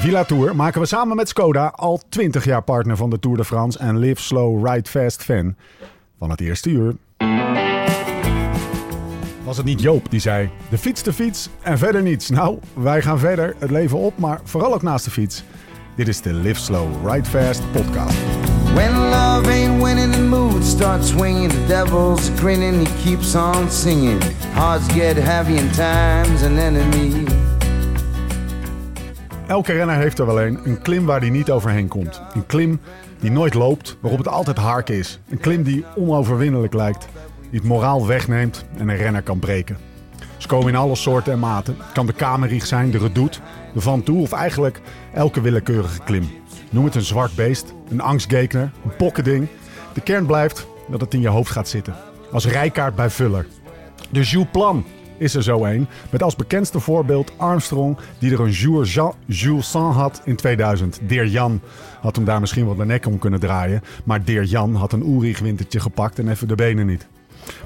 Villa Tour maken we samen met Skoda al 20 jaar partner van de Tour de France en Live Slow Ride Fast fan van het eerste uur. Was het niet Joop die zei: de fiets, de fiets en verder niets? Nou, wij gaan verder, het leven op, maar vooral ook naast de fiets. Dit is de Live Slow Ride Fast podcast. When love winning, the mood starts swinging. The devil's grinning, he keeps on singing. Hearts get heavy and time's an enemy. Elke renner heeft er wel een. Een klim waar hij niet overheen komt. Een klim die nooit loopt, waarop het altijd harken is. Een klim die onoverwinnelijk lijkt. Die het moraal wegneemt en een renner kan breken. Ze komen in alle soorten en maten. Het kan de Kamerrieg zijn, de Redoute, de Van Toe of eigenlijk elke willekeurige klim. Noem het een zwart beest, een angstgekner, een pokkending. De kern blijft dat het in je hoofd gaat zitten. Als rijkaart bij Vuller. De Jules Plan is er zo een. Met als bekendste voorbeeld Armstrong, die er een Jules, Jean, Jules Saint had in 2000. Deer Jan had hem daar misschien wat de nek om kunnen draaien. Maar Deer Jan had een Oerig wintertje gepakt en even de benen niet.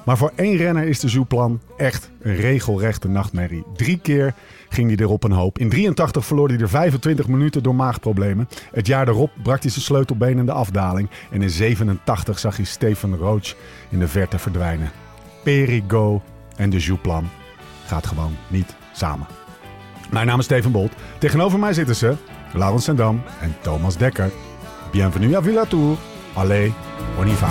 Maar voor één renner is de Jules-plan echt een regelrechte nachtmerrie. Drie keer ging hij erop een hoop. In 83 verloor hij er 25 minuten door maagproblemen. Het jaar erop brak hij zijn sleutelbeen in de afdaling. En in 87 zag hij Stefan Roach in de verte verdwijnen. Perigo en de Jules-plan gaat gewoon niet samen. Mijn naam is Steven Bolt. Tegenover mij zitten ze Laurens Sendam en Thomas Dekker. Bienvenue à Villa Tour. Allez, on y va.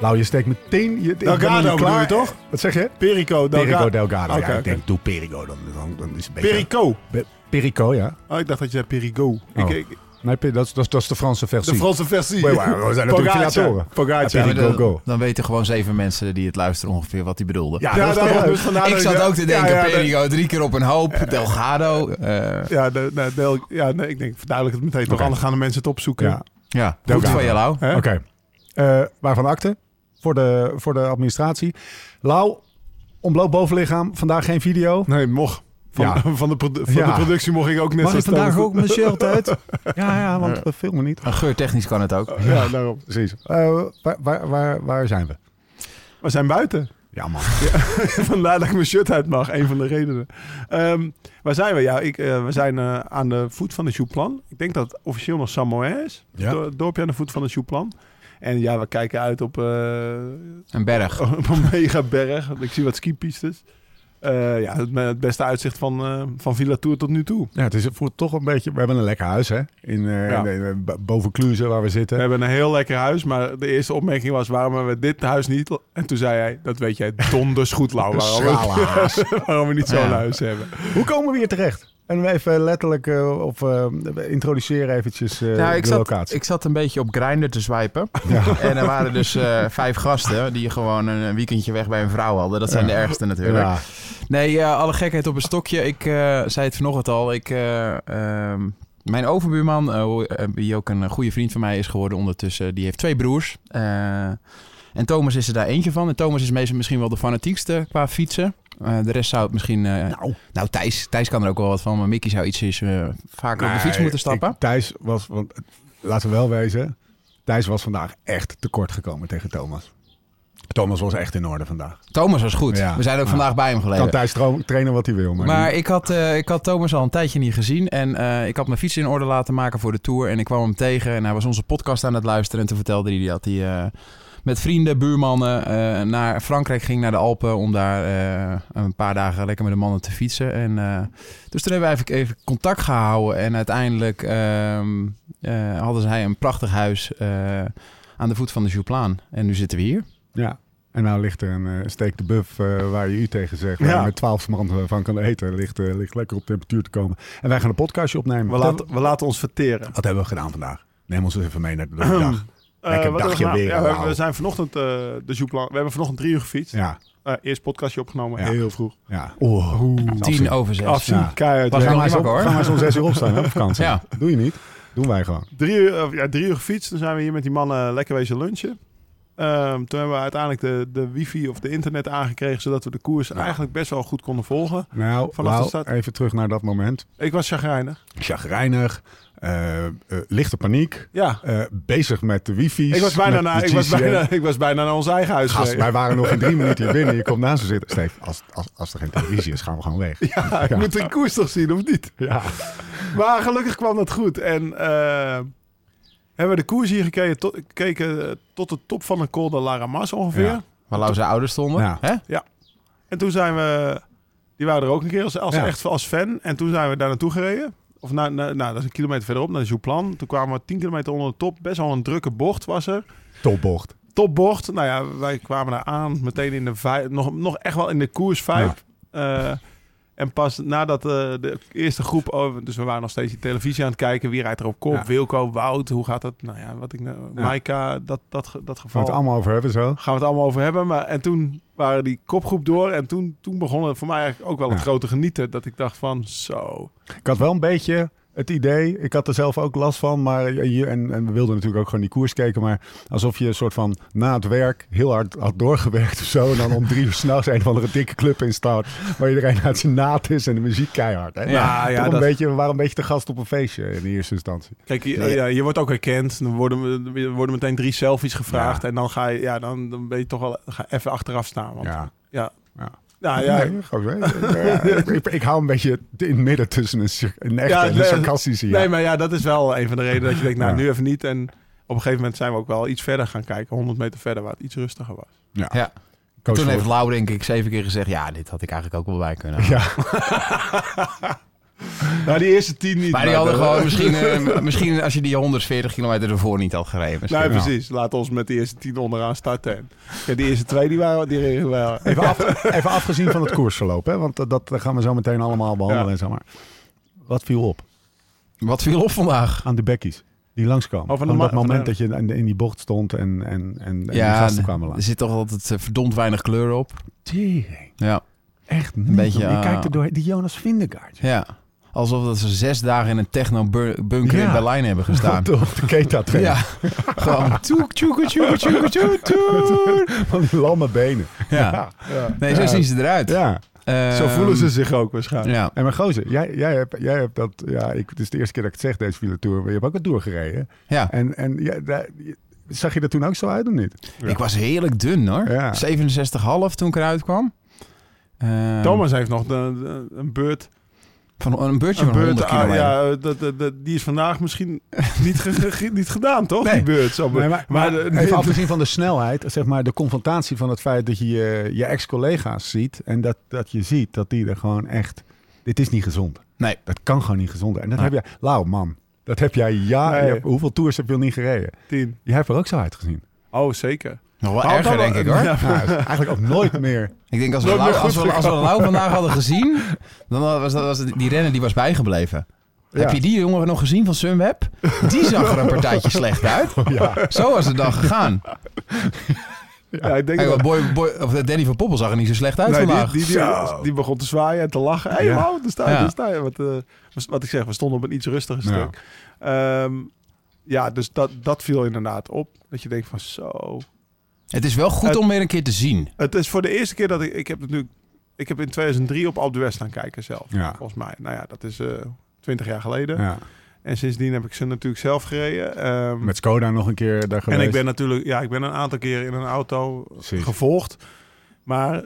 Lau, je steekt meteen je Delgado klaar. je toch? Wat zeg je? Perico Perico Delgado. Delgado. Oké, ja, ik denk, doe Perico dan. dan, dan is het beetje... Perico. Perico, ja. Oh, ik dacht dat je zei Perigo. Oh. Ik, ik- Nee, dat, is, dat, dat is de Franse versie. de Franse versie. We- we zijn natuurlijk filatoren. Pogacar. Ja, maar dan, go. dan weten gewoon zeven mensen die het luisteren ongeveer wat hij bedoelde. Ja, toch dus ik zat ook te denken, ja, ja, Perigo drie keer op een hoop, Delgado. eh, Ja, de, ja nee, ik denk, verduidelijk het meteen. Toch Oké. anders gaan de mensen het opzoeken. Ja. ja, goed van je, Lau. Oké. Eh, waarvan akte? Voor de, voor de administratie. Lau, ontbloot bovenlichaam. Vandaag geen video. Nee, mocht. Van, Ja. van, de, produ- van Ja. de productie mocht ik ook net Mag ik vandaag ook mijn shirt uit? Ja, ja, want we filmen niet. Maar geurtechnisch kan het ook. Ja, daarom. Precies. Eh, waar, waar, waar, waar zijn we? We zijn buiten. Ja, man. Vandaar dat ik mijn shirt uit mag. Een van de redenen. Ehm, waar zijn we? Ja, ik, eh, we zijn eh, aan de voet van de Jouplan. Ik denk dat het officieel nog Samoë is. Ja. Do- dorpje aan de voet van de Jouplan. En ja, we kijken uit op, eh, Een berg. op een mega berg. Ik zie wat skipistes. Eh ja, het, het beste uitzicht van, eh, van Villa Tour tot nu toe. Ja, het is voelt toch een beetje... We hebben een lekker huis, hè? In, Ja. in, boven Cluze, waar we We zitten. hebben een heel lekker huis, maar de eerste opmerking was... waarom hebben we dit huis niet? En toen zei hij, dat weet jij donders goed, Lau. Een Waarom, we- waarom we niet zo'n Ja. huis hebben. Hoe komen we hier terecht? En even letterlijk... eh, of introduceren eventjes eh, Nou, ik de zat, locatie. ik zat een beetje op Grindr te swipen. Ja. En er waren dus vijf gasten die gewoon een, weekendje weg bij een vrouw hadden. Dat zijn Ja. de ergste natuurlijk. Ja. Nee, alle gekheid op een stokje. Ik zei het vanochtend al. Ik, eh, ehm, mijn overbuurman, die ook een goede vriend van mij is geworden ondertussen, die heeft twee broers. En Thomas is er daar eentje van. En Thomas is misschien wel de fanatiekste qua fietsen. Eh, de rest zou het misschien... eh, Nou, nou, Thijs, Thijs kan er ook wel wat van. Maar Mickey zou iets eens, eh, vaker op de fiets moeten stappen. ik- Thijs was, want, laten we wel wezen, Thijs was vandaag echt tekort gekomen tegen Thomas. Thomas was echt in orde vandaag. Thomas was goed. Ja. We zijn ook Ja. vandaag bij hem Kan gelegen. Thijs tro- trainen wat hij wil. Maar, Maar ik had, eh, ik had Thomas al een tijdje niet gezien. En eh, ik had mijn fiets in orde laten maken voor de tour. En ik kwam hem tegen. En hij was onze podcast aan het luisteren. En toen vertelde hij dat hij eh, met vrienden, buurmannen eh, naar Frankrijk ging, naar de Alpen. Om daar eh, een paar dagen lekker met de mannen te fietsen. En, eh, dus toen hebben we eigenlijk even contact gehouden. En uiteindelijk ehm, eh, hadden zij een prachtig huis eh, aan de voet van de Jouplaan. En nu zitten we hier. ja. En nou ligt er een steak de buff waar je u tegen zegt. Waar Ja. je met twaalf man van kan eten. Ligt, ligt lekker op temperatuur te komen. En wij gaan een podcastje opnemen. We laten, we laten ons verteren. wat hebben we gedaan vandaag? Neem ons even mee naar de dag. Lekker Eh, wat hebben dagje we weer, Ja, we, we zijn vanochtend eh, de Jouplan... We hebben vanochtend drie uur gefietst. Ja, Eh, eerst podcastje opgenomen, Ja. heel vroeg. ja. Oh, Tien over zes. Afzien, Ja. keihard. Eens op, wakker, hoor. gaan wij zo'n zes uur opstaan hè, op vakantie? Ja. Doe je niet? Doen wij gewoon. Drie uur, ja, drie uur gefietst. Dan zijn we hier met die mannen lekker wezen lunchen. Ehm, toen hebben we uiteindelijk de, de wifi of de internet aangekregen... zodat we de koers Ja. eigenlijk best wel goed konden volgen. Nou, Vanaf de even terug naar dat moment. Ik was chagrijnig. Chagrijnig, eh, eh, lichte paniek, Ja, eh, bezig met de wifi's. ik was, bijna naar, ik, was bijna, ik was bijna naar ons eigen huis Gast, wij waren nog in drie minuten hier binnen. Je komt naast me zitten. Steve, als, als, als er geen televisie is, gaan we gewoon weg. Ja, ik Ja. moet de koers toch zien, of niet? Ja. Maar gelukkig kwam dat goed. En hebben we de koers hier gekeken tot, gekeken eh, tot de top van de Col de la Ramas ongeveer. Ja. Waar Lau zijn ouders stonden. Ja. Hè? En toen zijn we... Die waren er ook een keer als, als Ja. echt als fan. En toen zijn we daar naartoe gereden. Of na, na- nou, dat is een kilometer verderop, naar de Jouplan. Toen kwamen we 10 kilometer onder de top. Best wel een drukke bocht was er. Topbocht. Topbocht. Nou ja, wij kwamen daar aan. Meteen in de vijf, nog, nog echt wel in de koers vijf. Eh, en pas nadat eh, de eerste groep over... Dus we waren nog steeds die televisie aan het kijken. Wie rijdt er op kop? Ja. Wilco, Wout, hoe gaat het? Nou ja, wat ik... nou- Ja. Maika, dat, dat, dat Gaan we geval. het allemaal over hebben zo. Gaan we het allemaal over hebben. Maar, en toen waren die kopgroep door. En toen, toen begon het voor mij eigenlijk ook wel het Ja. grote genieten. Dat ik dacht van, zo... Ik had wel een beetje het idee, ik had er zelf ook last van, maar hier, en, en we wilden natuurlijk ook gewoon die koers kijken, maar alsof je een soort van na het werk heel hard had doorgewerkt of zo, en dan om drie uur s'nachts een van de dikke club instaat, waar iedereen uit zijn naad is en de muziek keihard. Hè? Ja, ja, Toch een dat- beetje, we waren een beetje te gast op een feestje in de eerste instantie. Kijk, je, Nee. ja, je wordt ook herkend. Dan worden, we- worden meteen drie selfies gevraagd. Ja. En dan ga je, ja, dan, dan ben je toch wel ga even achteraf staan. Want, ja. Ja. Ja. Ja. ja, Nee, gewoon zo. Ja, ik, ik, ik hou een beetje in het midden tussen een, echte Ja, en een nee, sarcastische. Ja. Nee, maar ja, dat is wel een van de redenen dat je denkt, nou, Ja. nu even niet. En op een gegeven moment zijn we ook wel iets verder gaan kijken. 100 meter verder, waar het iets rustiger was. ja. Ja. Toen heeft Lau denk ik zeven keer gezegd... ja, dit had ik eigenlijk ook wel bij kunnen Ja, Nou, die eerste tien niet. Maar die hadden de- gewoon misschien, eh, misschien als je die 140 kilometer ervoor niet had gereden. Nee, precies. Laat ons met de eerste tien onderaan starten. En, ja, die eerste twee, die waren die reden wel. Even, af, even afgezien van het koersverloop, hè? want dat, dat gaan we zo meteen allemaal behandelen. Ja. En zo, maar wat viel op Wat viel op vandaag? aan de bekkies die langskwamen? Oh, Op dat moment dat je in, in die bocht stond en, en, en, Ja, gasten kwamen er langs. zit toch altijd eh, verdomd weinig kleur op. Tering. Ja, Echt niet. Een beetje, je eh, kijkt er door die Jonas Vindegaard. ja. Alsof dat ze zes dagen in een techno-bunker Ja. in Berlijn hebben gestaan. Op de keta. Ja, gewoon toek, tjoeke, tjoeke, tjoeke, tjoeke, tjoeke. Van die lamme benen. Ja, Ja. nee, zo Ja. zien ze eruit. Ja. Zo Ehm, voelen ze zich ook waarschijnlijk. Ja, En maar gozer, jij, jij, hebt, jij hebt dat... Ja, ik, het is de eerste keer dat ik het zeg, deze Villa Tour. Maar je hebt ook wat doorgereden. ja. En, en ja, daar- zag je er toen ook zo uit of niet? ik was heerlijk dun hoor. Ja. 67,5 toen ik eruit kwam. Ehm, Thomas heeft nog de, de- een beurt. Van een beurtje Een van beurt 100 ah, kilometer. ja, dat, dat, dat- die is vandaag misschien niet, ge- ge- niet gedaan, toch? Nee. Die beurt. Zo, Nee, maar, maar de- even afgezien van de snelheid, zeg maar de confrontatie van het feit dat je je, je ex-collega's ziet en dat, dat je ziet dat die er gewoon echt, dit is niet gezond. Nee. Dat kan gewoon niet gezond. En dat Nee. heb jij, Lau man, dat heb jij ja, Nee. je hebt- hoeveel tours heb je al niet gereden? tien. Je hebt er ook zo uitgezien. Oh, zeker. Nog wel erger dan- denk ik hoor. Ja. Eigenlijk ook nooit meer. Ik denk als we, Lau, als, we, als we Lau vandaag hadden gezien, dan was, dat, was die renner die was bijgebleven. Ja. Heb je die jongen nog gezien van Sunweb? Die zag er een partijtje slecht uit. Ja, Zo was de dag gegaan. Ja, ik denk dat... Boy, Boy, of Danny van Poppel zag er niet zo slecht uit Nee, vandaag. die, die, die begon te zwaaien en te lachen. Hé, hey, Ja. wauw, daar sta je, Ja. daar sta je. Wat, eh, wat ik zeg, we stonden op een iets rustiger stuk. Ehm, ja, dus dat, dat viel inderdaad op. Dat je denkt van zo... Het is wel goed Het- om weer een keer te zien. Het is voor de eerste keer dat ik... Ik heb het nu... Ik heb in 2003 op Alpe d'Huez staan kijken zelf. Ja. Volgens mij. Nou ja, dat is eh 20 jaar geleden. ja. En sindsdien heb ik ze natuurlijk zelf gereden. Ehm, Met Skoda nog een keer daar geweest. en ik ben natuurlijk... Ja, ik ben een aantal keer in een auto Precies. gevolgd. Maar...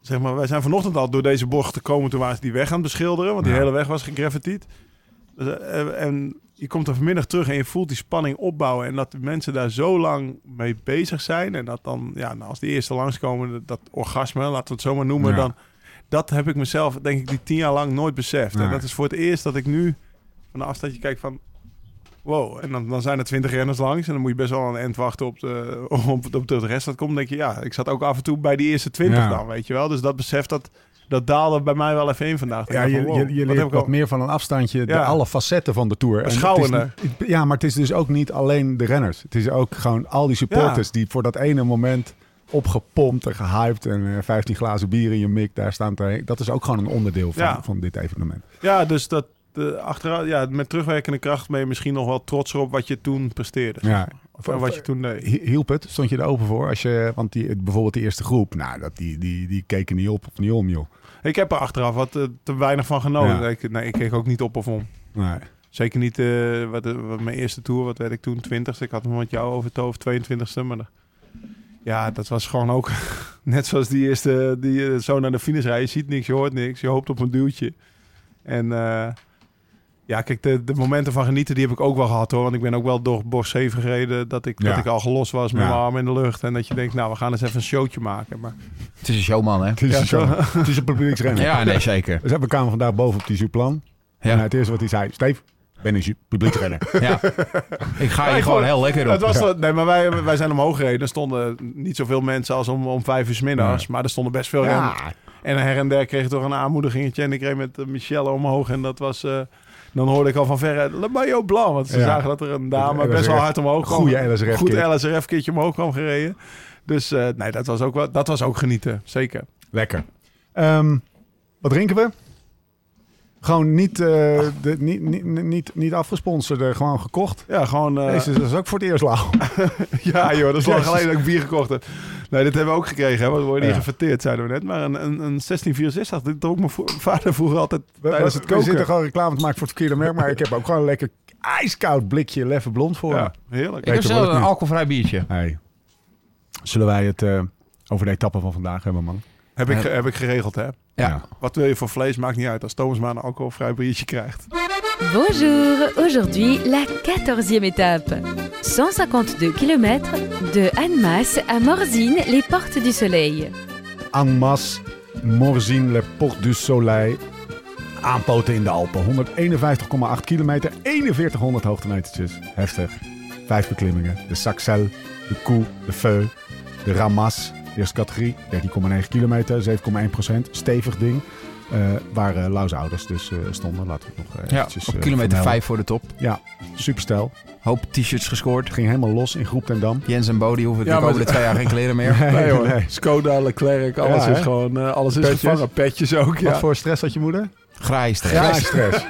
Zeg maar, wij zijn vanochtend al door deze bocht te komen. Toen waren ze die weg aan het beschilderen. Want die Ja. hele weg was gegraffitied. Dus, eh, en je komt er vanmiddag terug en je voelt die spanning opbouwen. En dat de mensen daar zo lang mee bezig zijn. En dat dan, ja, nou, als die eerste langskomen, dat, dat orgasme, laten we het zo maar noemen. Ja. Dan, dat heb ik mezelf, denk ik, die tien jaar lang nooit beseft. Nee. En dat is voor het eerst dat ik nu van een afstandje kijk van... Wow, en dan, dan zijn er twintig renners langs. En dan moet je best wel een end wachten op de, op, op de rest dat komt. Dan denk je, ja, ik zat ook af en toe bij die eerste twintig Ja. dan, weet je wel. Dus dat besef, dat, dat daalde bij mij wel even in vandaag. Ja, je, van, je, wow, je wat leert heb ik wat al- meer van een afstandje de Ja. alle facetten van de Tour. En het is Beschouwender. niet- Ja, maar het is dus ook niet alleen de renners. Het is ook gewoon al die supporters die voor dat ene moment opgepompt en gehyped en eh, 15 glazen bier in je mik daar staan. te- Dat is ook gewoon een onderdeel van, Ja. van dit evenement. Ja, dus dat, de, achteraf, ja, met terugwerkende kracht ben je misschien nog wel trots op wat je toen presteerde. Ja. Of wat je toen deed. Hi- Hielp het? Stond je er open voor? Als je, want die, bijvoorbeeld de eerste groep, nou, dat, die, die, die keken niet op of niet om, joh. Ik heb er achteraf wat eh, te weinig van genoten. Ja. Ik, nee, ik keek ook niet op of om. Nee. Zeker niet eh, wat, mijn eerste tour, wat werd ik toen, 20ste. Ik had hem met jou over het hoofd, 22ste. Maar ja, dat was gewoon ook net zoals die eerste, die zo naar de finish rijden. Je ziet niks, je hoort niks, je hoopt op een duwtje. En eh, ja, kijk, de, de momenten van genieten, die heb ik ook wel gehad hoor. Want ik ben ook wel door Bos 7 gereden, dat ik, Ja. dat ik al gelost was met Ja. mijn arm in de lucht. En dat je denkt, nou, we gaan eens even een showtje maken. Maar Het is een showman, hè? Het is, Ja, zo. het is een publieksrenner. Ja, nee, zeker. Dus we kwamen vandaag boven op die Zuplan. En Ja, het eerste wat hij zei, Steve, ik ben een publieksrenner. ja. Ik ga hier Nee, gewoon heel lekker Het op. was dat- nee, maar wij, wij zijn omhoog gereden. Er stonden niet zoveel mensen als om, om vijf uur 's middags. Maar er stonden best veel ja, En her en der kreeg ik toch een aanmoedigingetje. En ik reed met Michelle omhoog. En dat was... eh, dan hoorde ik al van verre Le Maillot Blanc. Want ze Ja. zagen dat er een dame best wel hard omhoog kwam. goede LSRF Goed. LSRF-kitje omhoog kwam gereden. Dus eh, nee, dat was, ook wel, dat was ook genieten. Zeker. lekker. Ehm, wat drinken we? Gewoon niet, eh, de, niet, niet, niet, niet afgesponsord, eh, gewoon gekocht. Ja, gewoon... eh, Deze dat is ook voor het eerst lauw. ja joh, dat is lang Jezus. geleden dat ik bier gekocht heb. Nee, dit hebben we ook gekregen. Hè, want we worden niet Ja. gefeteerd, zeiden we net. Maar een, een, een 1664, dit dronk mijn vader vroeger altijd We, tijdens we- het we koken. zitten gewoon reclame te maken voor het verkeerde merk. Maar ik heb ook gewoon een lekker ijskoud blikje Leffe Blond voor. Ja, heerlijk. Ik heb zelf een alcoholvrij biertje. Hey. Zullen wij het eh, over de etappe van vandaag hebben, man? Heb ik, heb ik geregeld, hè. Ja. Wat wil je voor vlees, maakt niet uit. Als Thomas maar een alcoholvrij biertje krijgt. Bonjour, aujourd'hui la 14e étape. 152 km de Annemasse à Morzine, les Portes du Soleil. En masse, Morzine, Le Port du Soleil. Aanpoten in de Alpen. 151,8 kilometer, 4100 hoogtemetertjes. Heftig. Vijf beklimmingen. De Saxel, de Koe, de Feu, de Ramas. Eerste categorie, 13,9 kilometer, 7,1 procent. Stevig ding. Eh, waar eh Lau's ouders dus eh, stonden. Laten we het nog eh, Ja, eventjes, op kilometer vermelden. 5 voor de top. Ja, superstel. Hoop t-shirts gescoord. Ging helemaal los in Groep ten Dam. Jens en Bodie hoeven Ja, de komende twee jaar geen kleren meer. Nee hoor, nee. Skoda, Leclerc, alles Ja, is hè? gewoon, eh, alles is Petjes. gevangen. Petjes ook, ja. Wat voor stress had je moeder? Grijs. Ja, stress.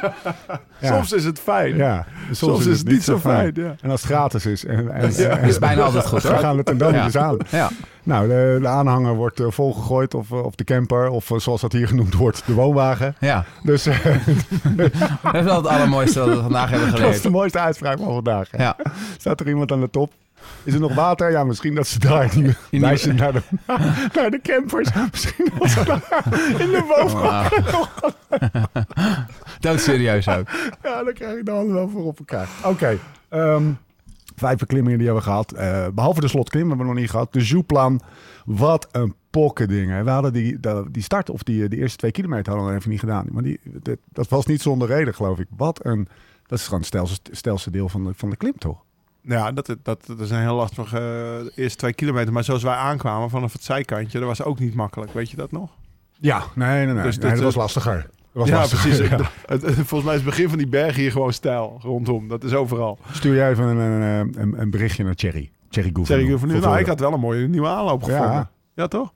Ja. Soms is het fijn. Ja, Soms, is het niet zo fijn. Ja. En als het gratis is. En, en, Ja. en- Is bijna altijd goed, Dan hoor. gaan we het dan Ja. eens aan. Ja. Nou, de, de aanhanger wordt eh, volgegooid. Of, eh, of de camper. Of eh, zoals dat hier genoemd wordt, de woonwagen. ja, Dus eh, dat is wel het allermooiste wat we vandaag hebben dat is geleerd. de mooiste uitspraak van vandaag. hè. Ja. Staat er iemand aan de top? Is er nog water? Ja, misschien dat ze daar die- wijzen naar de, naar de campers. Misschien dat ze daar in de woonwagen. Doodserieus ook. Ja, dan krijg ik de handen wel voor op elkaar. Oké. ehm, vijf beklimmingen die hebben we gehad. Eh, behalve de slotklim hebben we nog niet gehad. De Joeplan. Wat een pokkending. hè. We hadden die, de- die start of die, die eerste twee kilometer hadden we even niet gedaan. Maar die, dat, dat was niet zonder reden, geloof ik. Wat een... Dat is gewoon het stelste, stelste deel van de, van de klim, toch? Ja, dat, dat, dat is een heel lastig eh, de eerste twee kilometer. Maar zoals wij aankwamen vanaf het zijkantje, dat was ook niet makkelijk. Weet je dat nog? Ja, nee, nee, nee. Dus nee, dat was lastiger. Dat was ja, lastiger, precies. ja. Het, het- volgens mij is het begin van die berg hier gewoon stijl rondom. Dat is overal. Stuur jij even een, een, een, een berichtje naar Thierry. Thierry Gouverneur. Nu. Voor Nou, ik had wel een mooie nieuwe aanloop gevonden. Ja. Ja, toch?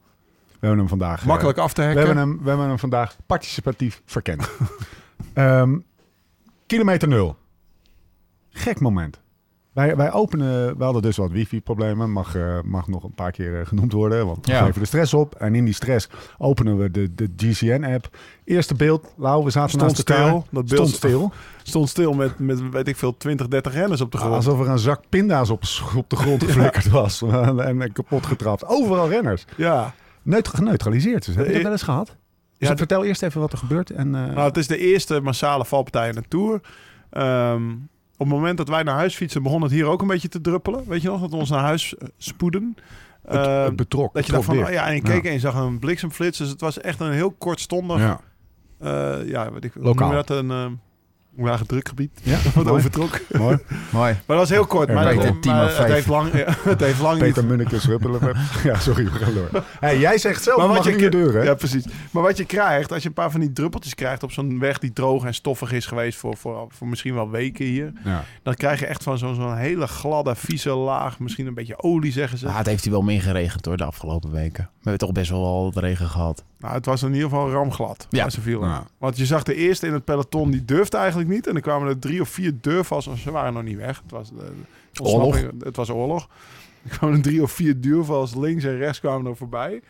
We hebben hem vandaag... eh, Makkelijk af te We hacken. hebben, hem, we hebben hem vandaag participatief verkend. Ehm, kilometer nul. Gek moment. Wij, wij openen, we hadden dus wat wifi-problemen. Mag, eh, mag nog een paar keer eh, genoemd worden, want we Ja. geven de stress op. En in die stress openen we de, de GCN-app. Eerste beeld, Lau, we zaten Stond naast elkaar. stil. Dat beeld Stond stil. Stond stil met, met, weet ik veel, 20, 30 renners op de grond. Alsof er een zak pinda's op, op de grond geflikkerd was. en, en kapot getrapt. Overal renners. Ja. Neut, geneutraliseerd. Dus heb je dat Eh, wel eens gehad? Dus Ja, vertel eerst even wat er gebeurt. En, Nou, het is de eerste massale valpartij in de Tour. Ehm, op het moment dat wij naar huis fietsen, begon het hier ook een beetje te druppelen. Weet je nog, dat we ons naar huis eh, spoeden. het, Ehm, het betrok. dat je dacht van, oh ja, en je keek en je zag een bliksemflits. Dus het was echt een heel kortstondig, Ja. ja, ja weet ik, Lokaal. dat, een ja, drukgebied. Ja, Wat overtrok. Mooi. Mooi. Maar dat was heel kort. Ja, maar het heeft lang, ja, het heeft lang niet Peter Munnekes. Ja, sorry, we gaan door. Hey, jij zegt zelf, Maar wat mag je niet meer deuren. Ja, precies. Maar wat je krijgt, als je een paar van die druppeltjes krijgt op zo'n weg die droog en stoffig is geweest voor, voor, voor misschien wel weken hier, Ja. dan krijg je echt van zo'n zo'n hele gladde, vieze laag, misschien een beetje olie zeggen ze. Ah, het heeft hier wel meer geregend hoor, de afgelopen weken. We hebben toch best wel wat regen gehad. Nou, het was in ieder geval ramglad. Ja. Ze vielen. Ja. Want je zag de eerste in het peloton, die durfde eigenlijk niet. En er kwamen er drie of vier durfvals. Ze waren nog niet weg. Het was, eh, ontsnapping- Het was oorlog. Er kwamen er drie of vier durfvals links en rechts kwamen er voorbij.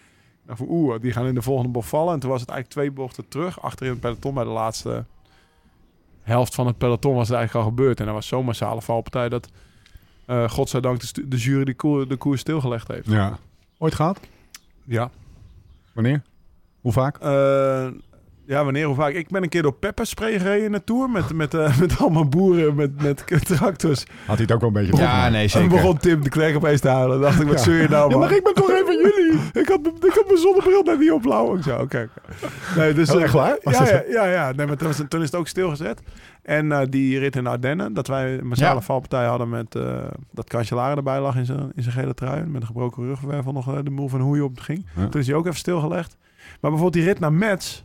Nou, voor oeh, die gaan in de volgende bocht vallen. En toen was het eigenlijk twee bochten terug. Achter in het peloton bij de laatste helft van het peloton was het eigenlijk al gebeurd. En dat was zo'n massale valpartij dat... eh godzijdank de, de jury de, koer, de koers stilgelegd heeft. Ja. Ooit gehad? Ja. Wanneer? Hoe vaak? Eh, ja, wanneer hoe vaak? Ik ben een keer door pepperspray gereden in de Tour. Met, met, eh, met allemaal boeren met, met tractors. Had hij het ook wel een beetje Ja, nee, En zeker. begon Tim de Klerk opeens te. Dan dacht ik, wat Ja. zeur je nou Ja, man? maar ik ben toch even jullie. ik, had, mijn- ik had mijn zonnebril net niet op blauw. Ik zo, oké. Nee, dus, Oh, eh, echt waar? Was Ja, ja, ja, ja. Nee, maar toen, was het- toen is het ook stilgezet. En eh, die rit in de Ardennen, dat wij een massale Ja. valpartij hadden met eh, dat Cancellara erbij lag in zijn, in zijn gele trui. Met een gebroken ruggenwervel nog eh, de moe van hoe je op ging. Ja. Toen is hij ook even stilgelegd. Maar bijvoorbeeld die rit naar Metz,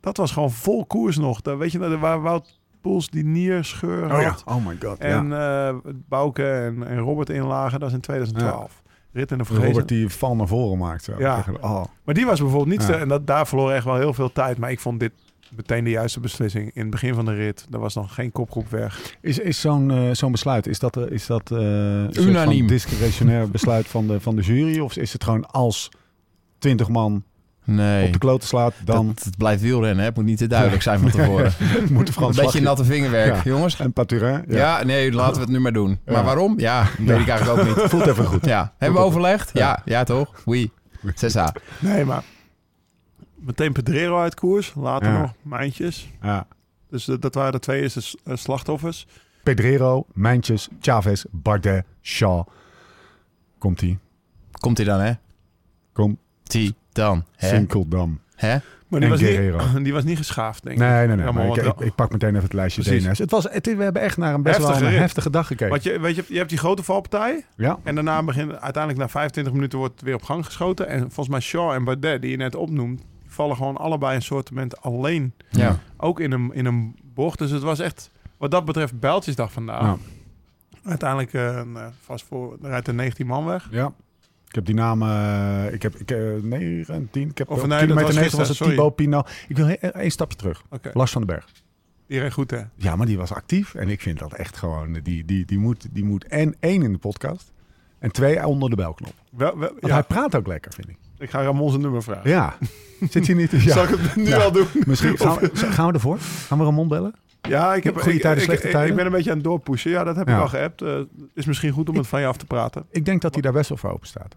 dat was gewoon vol koers nog. Daar, weet je, waar Wout Poels die nierscheur Oh ja. Oh my god. En ja. eh Bouke en, en Robert inlagen, dat is in 2012. Rit in de Vrezen. Robert die val naar voren maakt. Zo. Ja. Oh. Maar die was bijvoorbeeld niet... En dat, daar verloor echt wel heel veel tijd. Maar ik vond dit meteen de juiste beslissing. In het begin van de rit, er was nog geen kopgroep weg. Is, is zo'n eh, zo'n besluit, is dat, eh, is dat eh, een soort Unaniem. van discretionair besluit van de, van de jury? Of is het gewoon als 20 man Nee, op de kloten slaat, dan dat, het blijft wielrennen. Hè? Het moet niet te duidelijk zijn van tevoren. moet Een beetje natte vingerwerk, Ja. jongens. En Paturin, ja. Ja. nee, laten we het nu maar doen. Ja. Maar waarom? Ja, weet ik eigenlijk ook niet. Voelt even goed. Ja, hebben we overlegd? Ja. Ja, ja toch? Oui. Cessa. Nee, maar... Meteen Pedrero uit koers. Later Ja. nog Mijntjes. Ja. Dus dat waren de twee eerste eh, slachtoffers. Pedrero, Mijntjes, Chavez, Bardet, Shaw. Komt-ie. Komt hij dan, hè? Kom, Tie dan. Hè? Sinkeldam. Hè? Maar die was, niet, die was niet geschaafd, denk ik. Nee, nee, nee. Jammer, ik, want- ik, ik pak meteen even het lijstje Precies. DNS. Het was, het, we hebben echt naar een best wel Heftige een heftige dag gekeken. Want je, weet je, je hebt die grote valpartij. Ja, En daarna begint uiteindelijk na 25 minuten wordt het weer op gang geschoten. En volgens mij Shaw en Bardet, die je net opnoemt, die vallen gewoon allebei een soort alleen. Ja. Ook in een, in een bocht. Dus het was echt, wat dat betreft, bijltjesdag vandaag. Ja. Uiteindelijk uh, vast voor, er rijdt er 19 man weg. ja. Ik heb die namen, eh, ik heb ik, 9, 10, ik heb Of nee, kilometer was 90 was het. Thibaut Pinot. Ik wil één stapje terug. Lars van den Berg. die reed goed hè? Ja, maar die was actief. En ik vind dat echt gewoon, die, die, die, moet, die moet en één in de podcast. En twee onder de belknop. Wel, wel, Want ja, hij praat ook lekker, vind ik. ik ga Ramon zijn nummer vragen. Ja. Zit je niet? Ja. Zal ik het nu Ja. al doen? Misschien gaan we, gaan we ervoor? Gaan we Ramon bellen? Ja, ik heb Goede tijden, ik- slechte ik- tijden? Ik ben een beetje aan het doorpushen. Ja, dat heb Ja. ik al geappt. Eh, is misschien goed om het van je af te praten. Ik denk dat hij daar best wel voor open staat.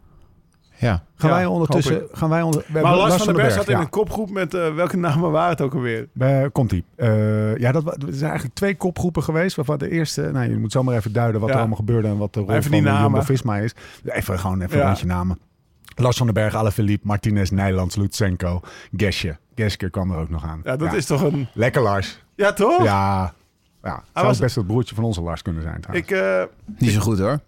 Ja. Gaan Ja, wij ondertussen... Gaan wij onder, we Maar hebben Lars van den Berg zat in ja. een kopgroep met eh, welke namen waren het ook alweer? Eh, komt ie. ja, dat, er zijn eigenlijk twee kopgroepen geweest. Waarvan de eerste, nou, je moet zomaar even duiden wat Ja. er allemaal gebeurde en wat de rol Even van. Jumbo-Visma is. Even gewoon even Ja. een rondje namen. Lars van den Berg, Alaphilippe, Martinez, Nijlands, Lutsenko, Gesje. Geske kwam er ook nog aan. Ja, dat is toch een... Lekker Lars. Ja, toch? Ja. ja. Zou was- best het broertje van onze Lars kunnen zijn trouwens. Ik, eh, Niet zo goed hoor.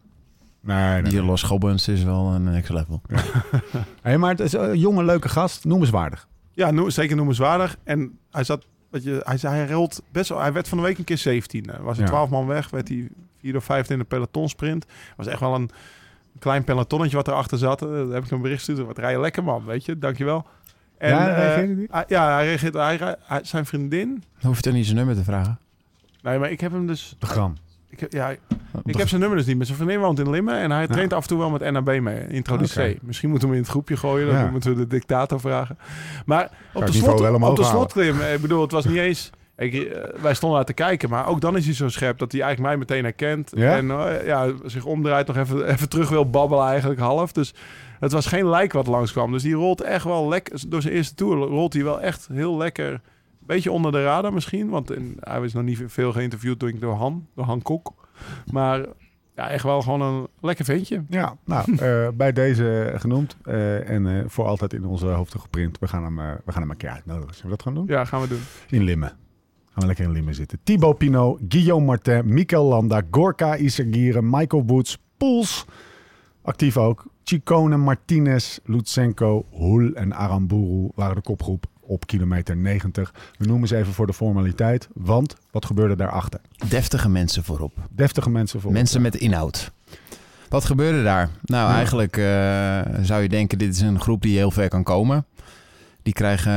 nee, nee, Die nee. Los Gobbens is wel een next level. Hey, maar het is een jonge, leuke gast. Noemenswaardig. ja, noem- zeker noemenswaardig. En hij zat... Weet je, hij, zei, hij, rolt best wel, hij werd van de week een keer 17. Was er Ja. 12 man weg, werd hij vierde of vijfde in de pelotonsprint. Was echt wel een klein pelotonnetje wat erachter zat. Eh, Daar heb ik een bericht gestuurd. Wat rij je lekker man, weet je. Dankjewel. En, Ja, eh, reageerde die? hij- ja, hij reageert. Hij, hij- hij- zijn vriendin. Hoef je toch niet zijn nummer te vragen? Nee, maar ik heb hem dus. De gram. Ik, heb- ja, ik heb zijn nummer dus niet. Maar zijn vriendin woont in Limmen en hij traint af en toe wel met NAB mee. Introducee. Oké. Misschien moeten we hem in het groepje gooien. Dan Ja. moeten we de dictator vragen. Maar op het de, niveau slot, wel omhoog op de halen. slotklim, eh, ik bedoel, het was niet eens... Ik, eh, wij stonden daar te kijken, maar ook dan is hij zo scherp dat hij eigenlijk mij meteen herkent. Ja? En eh, ja, zich omdraait, nog even, even terug wil babbelen eigenlijk half. Dus het was geen lijk wat langskwam. Dus die rolt echt wel lekker, door zijn eerste tour rolt hij wel echt heel lekker. Een beetje onder de radar misschien, want in, hij was nog niet veel geïnterviewd door, door Han, door Han Kok. Maar ja, echt wel gewoon een lekker ventje. Ja, nou, eh, bij deze genoemd. eh, en eh, voor altijd in onze hoofden geprint. We gaan hem, we gaan hem een keer uitnodigen. Zullen we dat gaan doen? Ja, gaan we doen. In Limmen. Gaan we lekker in Limmen zitten. Thibaut Pinot, Guillaume Martin, Mikel Landa, Gorka Isagire, Michael Woods, Poels. Actief ook. Chicone, Martinez, Lutsenko, Hul en Aramburu waren de kopgroep op kilometer 90. We noemen ze even voor de formaliteit. Want wat gebeurde daarachter? Deftige mensen voorop. Deftige mensen voor. Mensen met inhoud. Wat gebeurde daar? Nou, Ja. eigenlijk eh, zou je denken, dit is een groep die heel ver kan komen. Die krijgen,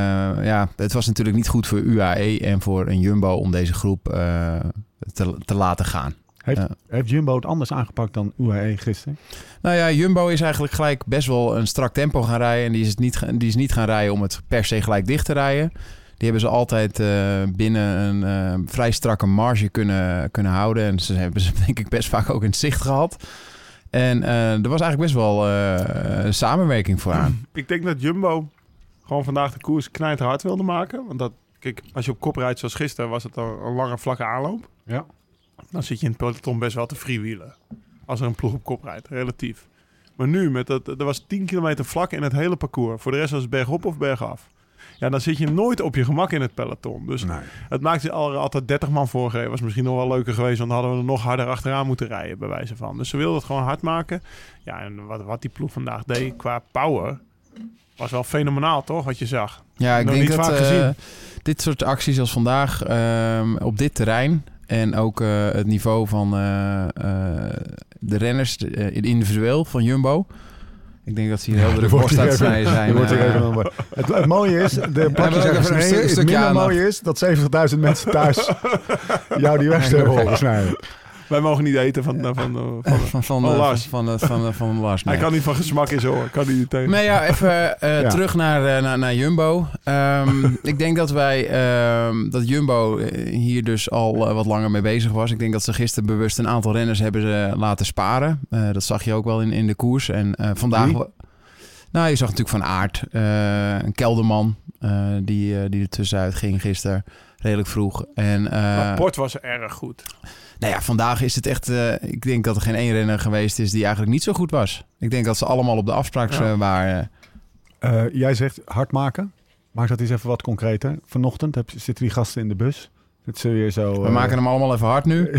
ja, het was natuurlijk niet goed voor UAE en voor een Jumbo om deze groep eh, te, te laten gaan. Heeft, Ja. heeft Jumbo het anders aangepakt dan UAE gisteren? Nou ja, Jumbo is eigenlijk gelijk best wel een strak tempo gaan rijden. En die is, het niet, die is niet gaan rijden om het per se gelijk dicht te rijden. Die hebben ze altijd eh, binnen een eh, vrij strakke marge kunnen, kunnen houden. En ze hebben ze denk ik best vaak ook in het zicht gehad. En eh, er was eigenlijk best wel eh, samenwerking vooraan. Ik denk dat Jumbo gewoon vandaag de koers knijterhard wilde maken. Want dat, kijk, als je op kop rijdt zoals gisteren, was het een, een lange vlakke aanloop. Ja. Dan zit je in het peloton best wel te freewheelen. Als er een ploeg op kop rijdt, relatief. Maar nu, met dat, er was 10 kilometer vlak in het hele parcours. Voor de rest was het bergop of bergaf. Ja, dan zit je nooit op je gemak in het peloton. Dus Nee. het maakt je al, altijd 30 man voorgereden. Was misschien nog wel leuker geweest, want dan hadden we er nog harder achteraan moeten rijden, bij wijze van. Dus ze wilden het gewoon hard maken. Ja, en wat, wat die ploeg vandaag deed qua power, was wel fenomenaal, toch? Wat je zag. Ja, ik Nog denk niet dat vaak gezien. dit soort acties als vandaag ehm, op dit terrein en ook eh, het niveau van eh, eh, de renners individueel van Jumbo. Ik denk dat ze hier heel druk borst aan het snijden zijn. het, het mooie is, de Het minder mooie is dat 70.000 mensen thuis jou die weg hebben horen snijden. Wij mogen niet eten van, van, van, van, van, van, Van eh, Lars. Van, van, van, Lars. Hij kan niet van gesmak in zo, kan niet tegen. Nee, ja, even eh, Ja. terug naar, eh, naar, naar Jumbo. Ehm, ik denk dat wij ehm, dat Jumbo eh, hier dus al eh, wat langer mee bezig was. Ik denk dat ze gisteren bewust een aantal renners hebben ze laten sparen. Eh, dat zag je ook wel in, in de koers. En eh, vandaag. Nou, je zag natuurlijk van eh, een kelderman eh, die, eh, die er tussenuit ging gisteren. Redelijk vroeg. En eh, Rapport was erg goed. nou ja, vandaag is het echt... eh, ik denk dat er geen één renner geweest is die eigenlijk niet zo goed was. Ik denk dat ze allemaal op de afspraak Ja. eh, waren. Eh, jij zegt hard maken. Maak dat eens even wat concreter. Vanochtend heb, zitten die gasten in de bus. Het ze weer zo... We maken hem allemaal even hard nu.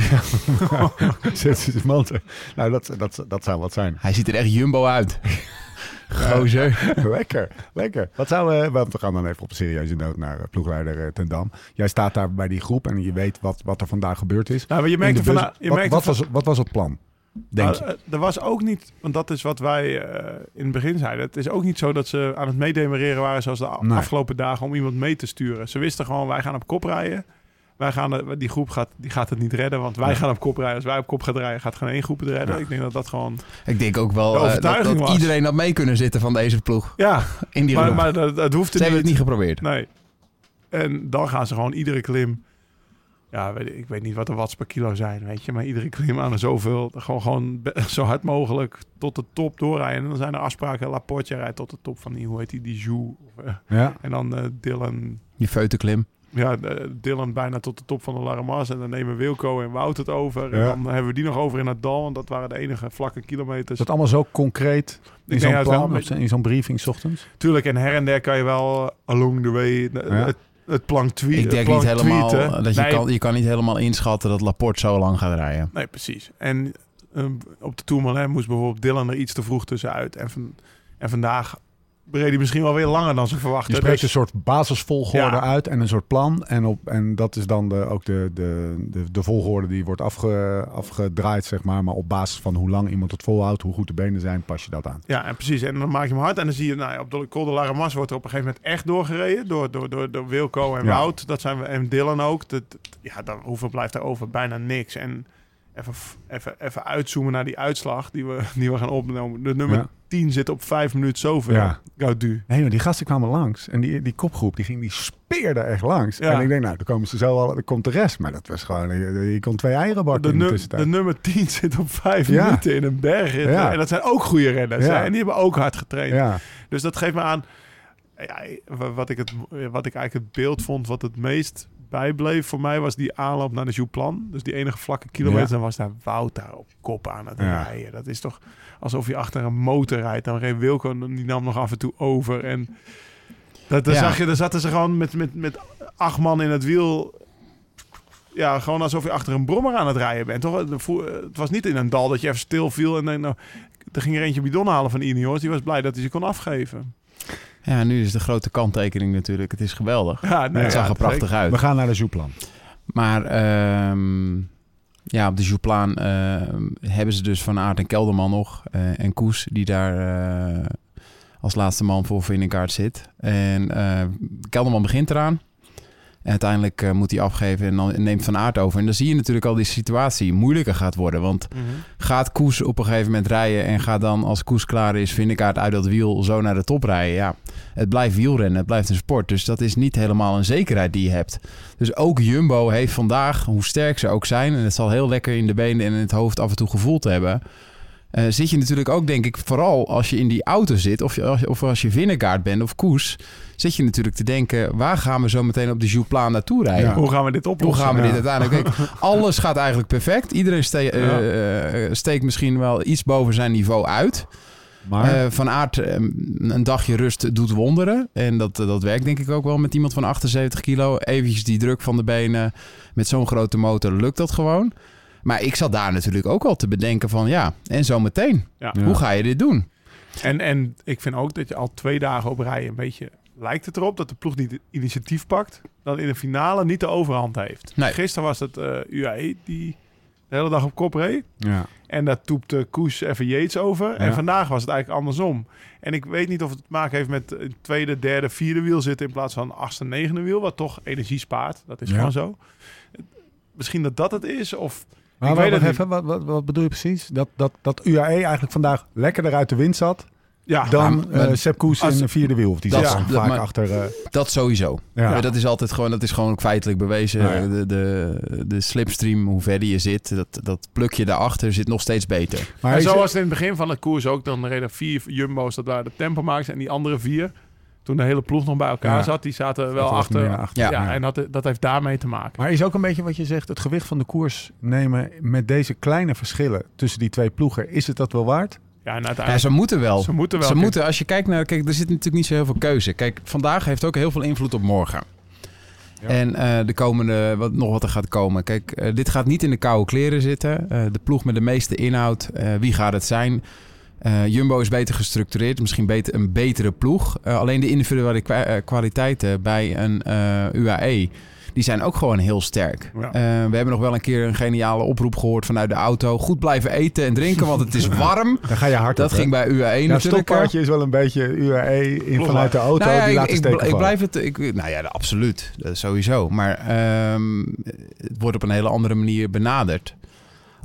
Zitten ze. Nou, dat, dat, dat zou wat zijn. Hij ziet er echt jumbo uit. Gozer. lekker, lekker. Wat zou, want we gaan dan even op een serieuze noot naar eh, ploegleider eh, Ten Dam. Jij staat daar bij die groep en je weet wat, wat er vandaag gebeurd is. Nou, maar je merkte vandaag... Je wat, wat, van- was, wat was het plan? Denk Nou, je? er was ook niet, want dat is wat wij in het begin zeiden. Het is ook niet zo dat ze aan het meedemereren waren zoals de Nee. afgelopen dagen om iemand mee te sturen. Ze wisten gewoon, wij gaan op kop rijden. Wij gaan, die groep gaat, die gaat het niet redden, want wij Ja. gaan op kop rijden. Als wij op kop gaan rijden, gaat geen één groep het redden. Ja. Ik denk dat dat gewoon... Ik denk ook wel De eh, dat, dat iedereen had mee kunnen zitten van deze ploeg. Ja, In die maar, groep. maar dat, dat hoeft Ze hebben het niet geprobeerd. Nee. En dan gaan ze gewoon iedere klim... Ja, weet ik, ik weet niet wat de watts per kilo zijn, weet je. Maar iedere klim aan er zoveel... Gewoon, gewoon zo hard mogelijk tot de top doorrijden. En dan zijn er afspraken. Laporte rijdt tot de top van die... Hoe heet die? Die Joux. Of, eh, ja. En dan eh, Dylan... Die feutenklim. Ja, eh, Dylan bijna tot de top van de Laramas. En dan nemen Wilco en Wout het over. En Ja. dan hebben we die nog over in het dal. Want dat waren de enige vlakke kilometers. Dat allemaal zo concreet in zo'n plan of in zo'n briefing 's ochtends? Tuurlijk, en her en der kan je wel along the way... eh, Ja. Het, het plank tweet, Ik denk niet helemaal tweeten. dat je, Nee, kan, je kan niet helemaal inschatten dat Laporte zo lang gaat rijden. Nee, precies. En eh, op de Tourmalet moest bijvoorbeeld Dylan er iets te vroeg tussenuit. En, van, en vandaag reed hij misschien wel weer langer dan ze verwachten. Je spreekt Dus- een soort basisvolgorde Ja. uit en een soort plan. En, op, en dat is dan de, ook de, de, de, de volgorde die wordt afge, afgedraaid, zeg maar. Maar op basis van hoe lang iemand het volhoudt, hoe goed de benen zijn, pas je dat aan. Ja, en precies. En dan maak je hem hard. En dan zie je, nou ja, op de Col de Laramas wordt er op een gegeven moment echt doorgereden. Door, door, door, door Wilco en Ja. Wout. Dat zijn we, en Dylan ook. Dat, ja, dan, hoeveel blijft er over? Bijna niks. En even, even, even uitzoomen naar die uitslag die we, die we gaan opnemen. De nummer. 10 zit op 5 minuten zoveel. Ja. Gaudu. Nee, maar die gasten kwamen langs. En die, die kopgroep, die ging die speerde echt langs. Ja. En ik denk, nou, dan komen ze zo al, dan komt de rest. Maar dat was gewoon, je, je kon twee eieren bakken De, in de nu- tussentijd. de nummer 10 zit op 5 Ja. minuten in een berg. Ja. En dat zijn ook goede renners. En die hebben ook hard getraind. ja, Dus dat geeft me aan. Ja, wat, ik het, wat ik eigenlijk het beeld vond, wat het meest bijbleef voor mij, was die aanloop naar de Jouplan. Dus die enige vlakke kilometer. Dan was daar Wout daar op kop aan het rijden. Dat is toch alsof je achter een motor rijdt. Dan reed Wilco, en die nam nog af en toe over. En dat, Ja. zag je, dan zaten ze gewoon met, met, met acht man in het wiel. Ja, gewoon alsof je achter een brommer aan het rijden bent. Toch? Het was niet in een dal dat je even stil viel. En dan, nou, er ging er eentje bidon halen van Ineos. Die was blij dat hij ze kon afgeven. Ja, nu is de grote kanttekening natuurlijk. Het is geweldig. Ja, nee, het zag ja, er prachtig uit. we gaan naar de Zoeplan. Maar ehm, ja, op de Jouplaan ehm, hebben ze dus Van Aert en Kelderman nog. eh, en Koes, die daar eh, als laatste man voor Vingegaard zit. En eh, Kelderman begint eraan. En uiteindelijk eh, moet hij afgeven en dan neemt Van Aert over. En dan zie je natuurlijk al die situatie moeilijker gaat worden. Want Mhm. gaat Koes op een gegeven moment rijden... en gaat dan als Koes klaar is, Vingegaard uit dat wiel zo naar de top rijden. Ja, het blijft wielrennen, het blijft een sport. Dus dat is niet helemaal een zekerheid die je hebt. Dus ook Jumbo heeft vandaag, hoe sterk ze ook zijn... en het zal heel lekker in de benen en in het hoofd af en toe gevoeld hebben... eh, zit je natuurlijk ook, denk ik, vooral als je in die auto zit... of, je, als, je- of als je Vingegaard bent of Koes... zit je natuurlijk te denken... waar gaan we zo meteen op de Jouplan naartoe rijden? Ja. Hoe gaan we dit Hoe oplossen? gaan we Ja. dit uiteindelijk? Kijk, alles gaat eigenlijk perfect. Iedereen ste- eh, eh, steekt misschien wel iets boven zijn niveau uit. Maar van Aert, eh, een dagje rust doet wonderen. En dat, dat werkt denk ik ook wel met iemand van 78 kilo. Eventjes die druk van de benen met zo'n grote motor lukt dat gewoon. Maar ik zat daar natuurlijk ook al te bedenken van ja, en zo meteen. Ja. Hoe ga je dit doen? En, en ik vind ook dat je al twee dagen op rij een beetje lijkt het erop dat de ploeg niet het initiatief pakt, dan in de finale niet de overhand heeft. Nee. Gisteren was het eh, UAE die de hele dag op kop reed. ja. En daar toepte Koes even Yates over. En vandaag was het eigenlijk andersom. En ik weet niet of het te maken heeft met het tweede, derde, vierde wiel zitten in plaats van achtste, negende wiel, wat toch energie spaart. Dat is Ja. gewoon zo. Misschien dat dat het is, of Maar Ik weet het even, wat, wat, wat bedoel je precies? Dat, dat, dat UAE eigenlijk vandaag lekkerder uit de wind zat ja, dan maar- eh Sepp Koes als- in de vierde wiel. Of die Dat- dat- vaak maar- achter... eh, Dat sowieso. ja. Ja, dat is altijd gewoon, dat is gewoon feitelijk bewezen. Nou ja. de, de, de slipstream, hoe verder je zit, dat, dat plukje daarachter zit nog steeds beter. Maar en zo was het in het begin van de koers ook. Dan reden vier jumbo's, dat waren de tempomakers. En die andere vier, toen de hele ploeg nog bij elkaar Ja. zat, die zaten wel achter. Ja, Ja. en dat, dat heeft daarmee te maken. Maar is ook een beetje wat je zegt, het gewicht van de koers nemen met deze kleine verschillen tussen die twee ploegen, is het dat wel waard? Ja, en Ja, ze moeten wel. ze moeten wel. Ze moeten, als je kijkt naar, kijk, er zit natuurlijk niet zo heel veel keuze. Kijk, vandaag heeft ook heel veel invloed op morgen. Ja. En eh, de komende, wat, nog wat er gaat komen. Kijk, eh, dit gaat niet in de koude kleren zitten. Eh, de ploeg met de meeste inhoud, eh, wie gaat het zijn? Eh, Jumbo is beter gestructureerd, misschien beter, een betere ploeg. Eh, alleen de individuele kwa- eh, kwaliteiten bij een eh, UAE, die zijn ook gewoon heel sterk. Ja. Eh, we hebben nog wel een keer een geniale oproep gehoord vanuit de auto. Goed blijven eten en drinken, want het is warm. Dan ga je hard Dat op, hè? ging bij UAE Ja, natuurlijk. stoppaardje is wel een beetje UAE in, vanuit de auto, Nou ja, die ik, laten ik, steken ik vallen. blijf het. Ik, nou ja, absoluut. Dat sowieso. Maar ehm, het wordt op een hele andere manier benaderd.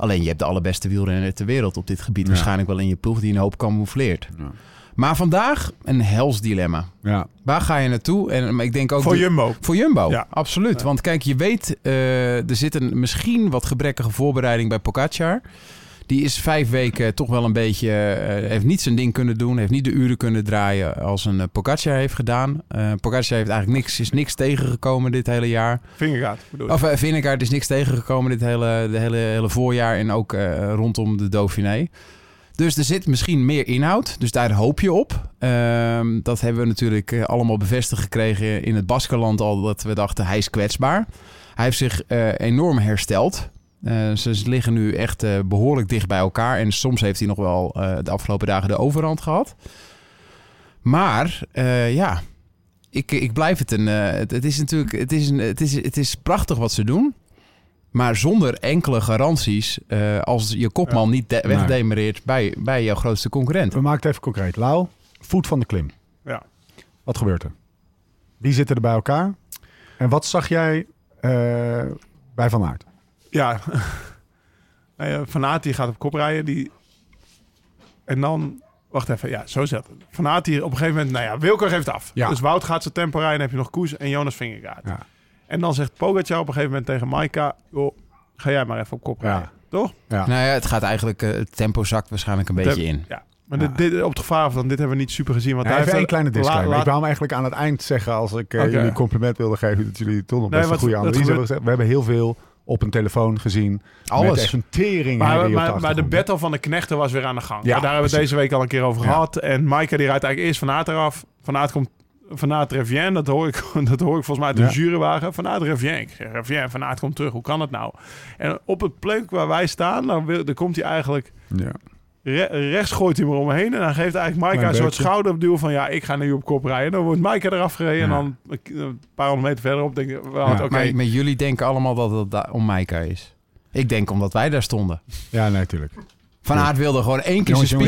Alleen je hebt de allerbeste wielrenner ter wereld op dit gebied. Ja. Waarschijnlijk wel in je ploeg die een hoop camoufleert. Ja. Maar vandaag een hels dilemma. Ja. Waar ga je naartoe? En maar ik denk ook Voor de- Jumbo. voor Jumbo, Ja. absoluut. Ja. Want kijk, je weet, eh, er zit een misschien wat gebrekkige voorbereiding bij Pogacar. Die is vijf weken toch wel een beetje... eh, heeft niet zijn ding kunnen doen. Heeft niet de uren kunnen draaien als een uh, Pogacar heeft gedaan. Eh Pogacar heeft eigenlijk niks, is niks tegengekomen dit hele jaar. Vingergaard, bedoel ik. Of uh, is niks tegengekomen dit hele, de hele, hele voorjaar. En ook eh, rondom de Dauphiné. Dus er zit misschien meer inhoud. Dus daar hoop je op. Ehm, dat hebben we natuurlijk eh, allemaal bevestigd gekregen in het Baskerland al. Dat we dachten, hij is kwetsbaar. Hij heeft zich eh, enorm hersteld. Eh, ze liggen nu echt eh, behoorlijk dicht bij elkaar. En soms heeft hij nog wel eh, de afgelopen dagen de overhand gehad. Maar eh, ja, ik, ik blijf het een. eh, het, het is natuurlijk. Het is, een, het, is, het is prachtig wat ze doen. Maar zonder enkele garanties. eh, als je kopman niet de- wegdemereert bij, bij jouw grootste concurrent. We maken het even concreet. Lau, voet van de klim. Ja. Wat gebeurt er? Wie zitten er bij elkaar? En wat zag jij eh, bij Van Aert? Ja. nou ja, Van Aert die gaat op kop rijden. Die... En dan... Wacht even, ja, zo zet het. Van Aert die op een gegeven moment... Nou ja, Wilco geeft af. Ja. Dus Wout gaat zijn tempo rijden. Dan heb je nog Koes en Jonas Vingegaard. Ja. En dan zegt Pogacar op een gegeven moment tegen Maika... Joh, ga jij maar even op kop Ja. rijden. Toch? Ja. Nou ja, het gaat eigenlijk. eh, het tempo zakt waarschijnlijk een beetje in. Ja. Maar Ja. dit, dit, op het gevaar van... Dit hebben we niet super gezien. Want Ja, hij even heeft één kleine la- disclaimer. laat- Ik wou hem eigenlijk aan het eind zeggen als ik eh, Oké. jullie een compliment wilde geven. Dat jullie toch nog Nee, best een goede analyse hebben. We hebben heel veel op een telefoon gezien. Met Alles. echt een tering. Maar, maar, maar de battle van de knechten was weer aan de gang. Ja, daar hebben we deze week al een keer over Ja. gehad. En Maaike die rijdt eigenlijk eerst Van Aert eraf. Van Aert komt Van Aert Revien. Dat hoor ik, dat hoor ik volgens mij uit de Ja. jurywagen. Van Aert Revien. Ik zeg Revien, Van Aert komt terug. Hoe kan het nou? En op het plek waar wij staan, dan, wil, dan komt hij eigenlijk... Ja. Re- rechts gooit hij maar omheen. En dan geeft eigenlijk Maaike een soort schouderduw van... Ja, ik ga nu op kop rijden. Dan wordt Maaike eraf gereden. En dan een paar honderd meter verderop denk ik... Wel, Ja. oké. Maar, maar jullie denken allemaal dat het om Maika is. Ik denk omdat wij daar stonden. ja, nee, natuurlijk. Van Aert wilde gewoon één keer zijn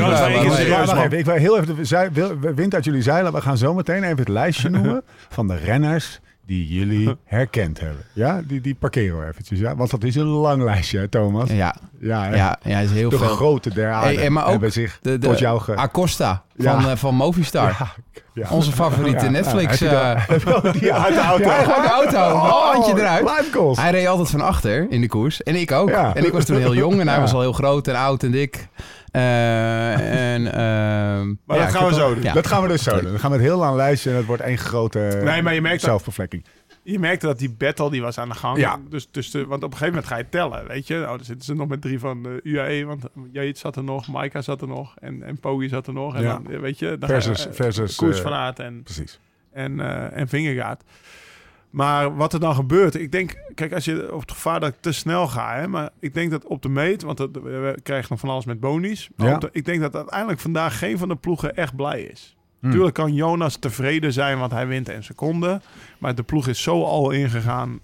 even. Ik wil heel even de wind uit jullie zeilen. We gaan zo meteen even het lijstje noemen van de renners die jullie herkend hebben. Ja, die, die parkeren we eventjes. Ja? Want dat is een lang lijstje, Thomas. Ja, Ja, hè? ja, ja, is heel de veel. grote der aarde Hey, maar ook hebben zich De, tot de jou ge... Acosta Ja. van, eh, van Movistar. Ja, ja. Onze favoriete Netflix. eh, die uit de auto. Ja, gewoon de auto. Oh, handje eruit. Live goals. Hij reed altijd van achter in de koers. En ik ook. En ik was toen heel jong en hij was al heel groot en oud en dik. Eh, en, ehm, Maar ja, dat gaan we zo doen. Ja. Dat gaan we dus zo doen. Dan gaan we het heel lang lijstje en het wordt één grote Nee, maar je merkt dat- zelfbevlekking. Je merkte dat die battle die was aan de gang. Ja. Dus, dus de, want op een gegeven moment ga je tellen, weet je. Nou, dan zitten ze nog met drie van de UAE, want Yates zat er nog, Maika zat er nog en, en Poggi zat er nog. En Ja. dan, eh, weet je, dan je, Versus, eh, versus Koers eh, van Aert en, Precies. en, eh en Vingegaard. Maar wat er dan gebeurt, ik denk, kijk, als je op het gevaar dat ik te snel ga, hè, maar ik denk dat op de meet, want dat, we krijgen nog van alles met bonies. Ja. de- ik denk dat uiteindelijk vandaag geen van de ploegen echt blij is. Hmm. Tuurlijk kan Jonas tevreden zijn, want hij wint een seconde. Maar de ploeg is zo al ingegaan.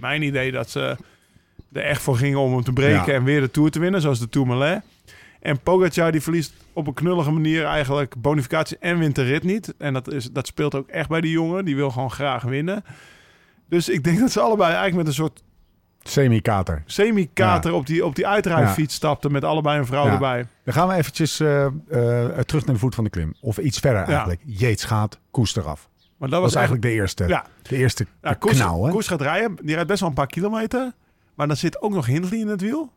Mijn idee dat ze er echt voor gingen om hem te breken Ja. en weer de Tour te winnen, zoals de Tour Malais. En Pogacar die verliest op een knullige manier eigenlijk bonificatie en wint de rit niet. En dat, is, dat speelt ook echt bij die jongen. Die wil gewoon graag winnen. Dus ik denk dat ze allebei eigenlijk met een soort Semi-kater. semi-kater op die, op die uitrijfiets stapten met allebei een vrouw Ja. erbij. Dan gaan we eventjes eh, eh, terug naar de voet van de klim. Of iets verder eigenlijk. Yates gaat, Koes eraf. Maar dat Dat was eigenlijk de eerste, Ja, de eerste Ja, Koes, knauw. Koes gaat rijden. Die rijdt best wel een paar kilometer. Maar dan zit ook nog Hindley in het wiel.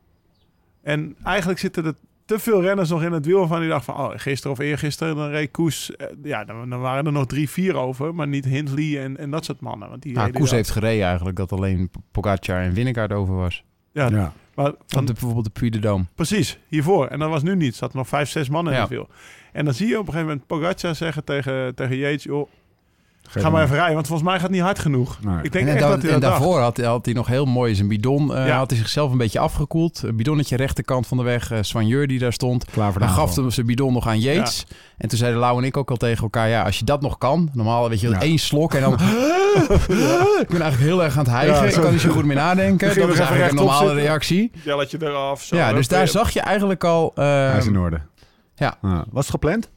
En eigenlijk zitten er te veel renners nog in het wiel van die dacht van... Oh, gisteren of eergisteren, dan reed Koes... eh, ja, dan, dan waren er nog drie, vier over. Maar niet Hindley en, en dat soort mannen. Want die Nou, Koes dat. heeft gereden eigenlijk dat alleen Pogacar en Winnegaard over was. Ja, Ja. maar Van de, bijvoorbeeld de Puy de Dôme. precies, hiervoor. En dat was nu niet. Er zaten nog vijf, zes mannen in Ja. het wiel. En dan zie je op een gegeven moment Pogacar zeggen tegen, tegen Yates... Joh, ga maar even rijden, want volgens mij gaat het niet hard genoeg. Nee. Ik denk en echt da- dat hij en dat daarvoor had, had hij nog heel mooi zijn bidon. eh, Ja. Had hij zichzelf een beetje afgekoeld. Een bidonnetje rechterkant van de weg. eh Soigneur die daar stond. Klaar voor de Dan gaf hem zijn bidon nog aan Yates. En toen zeiden Lau en ik ook al tegen elkaar... ja, als je dat nog kan... normaal weet je Ja. één slok en dan... ik ben eigenlijk heel erg aan het hijgen. Ja, ik kan niet zo goed meer nadenken. Begin Dat is eigenlijk een normale zitten. reactie. Jelletje eraf. Zo, Ja, dus daar zag je eigenlijk al... eh, Hij is in orde. ja. Was het gepland?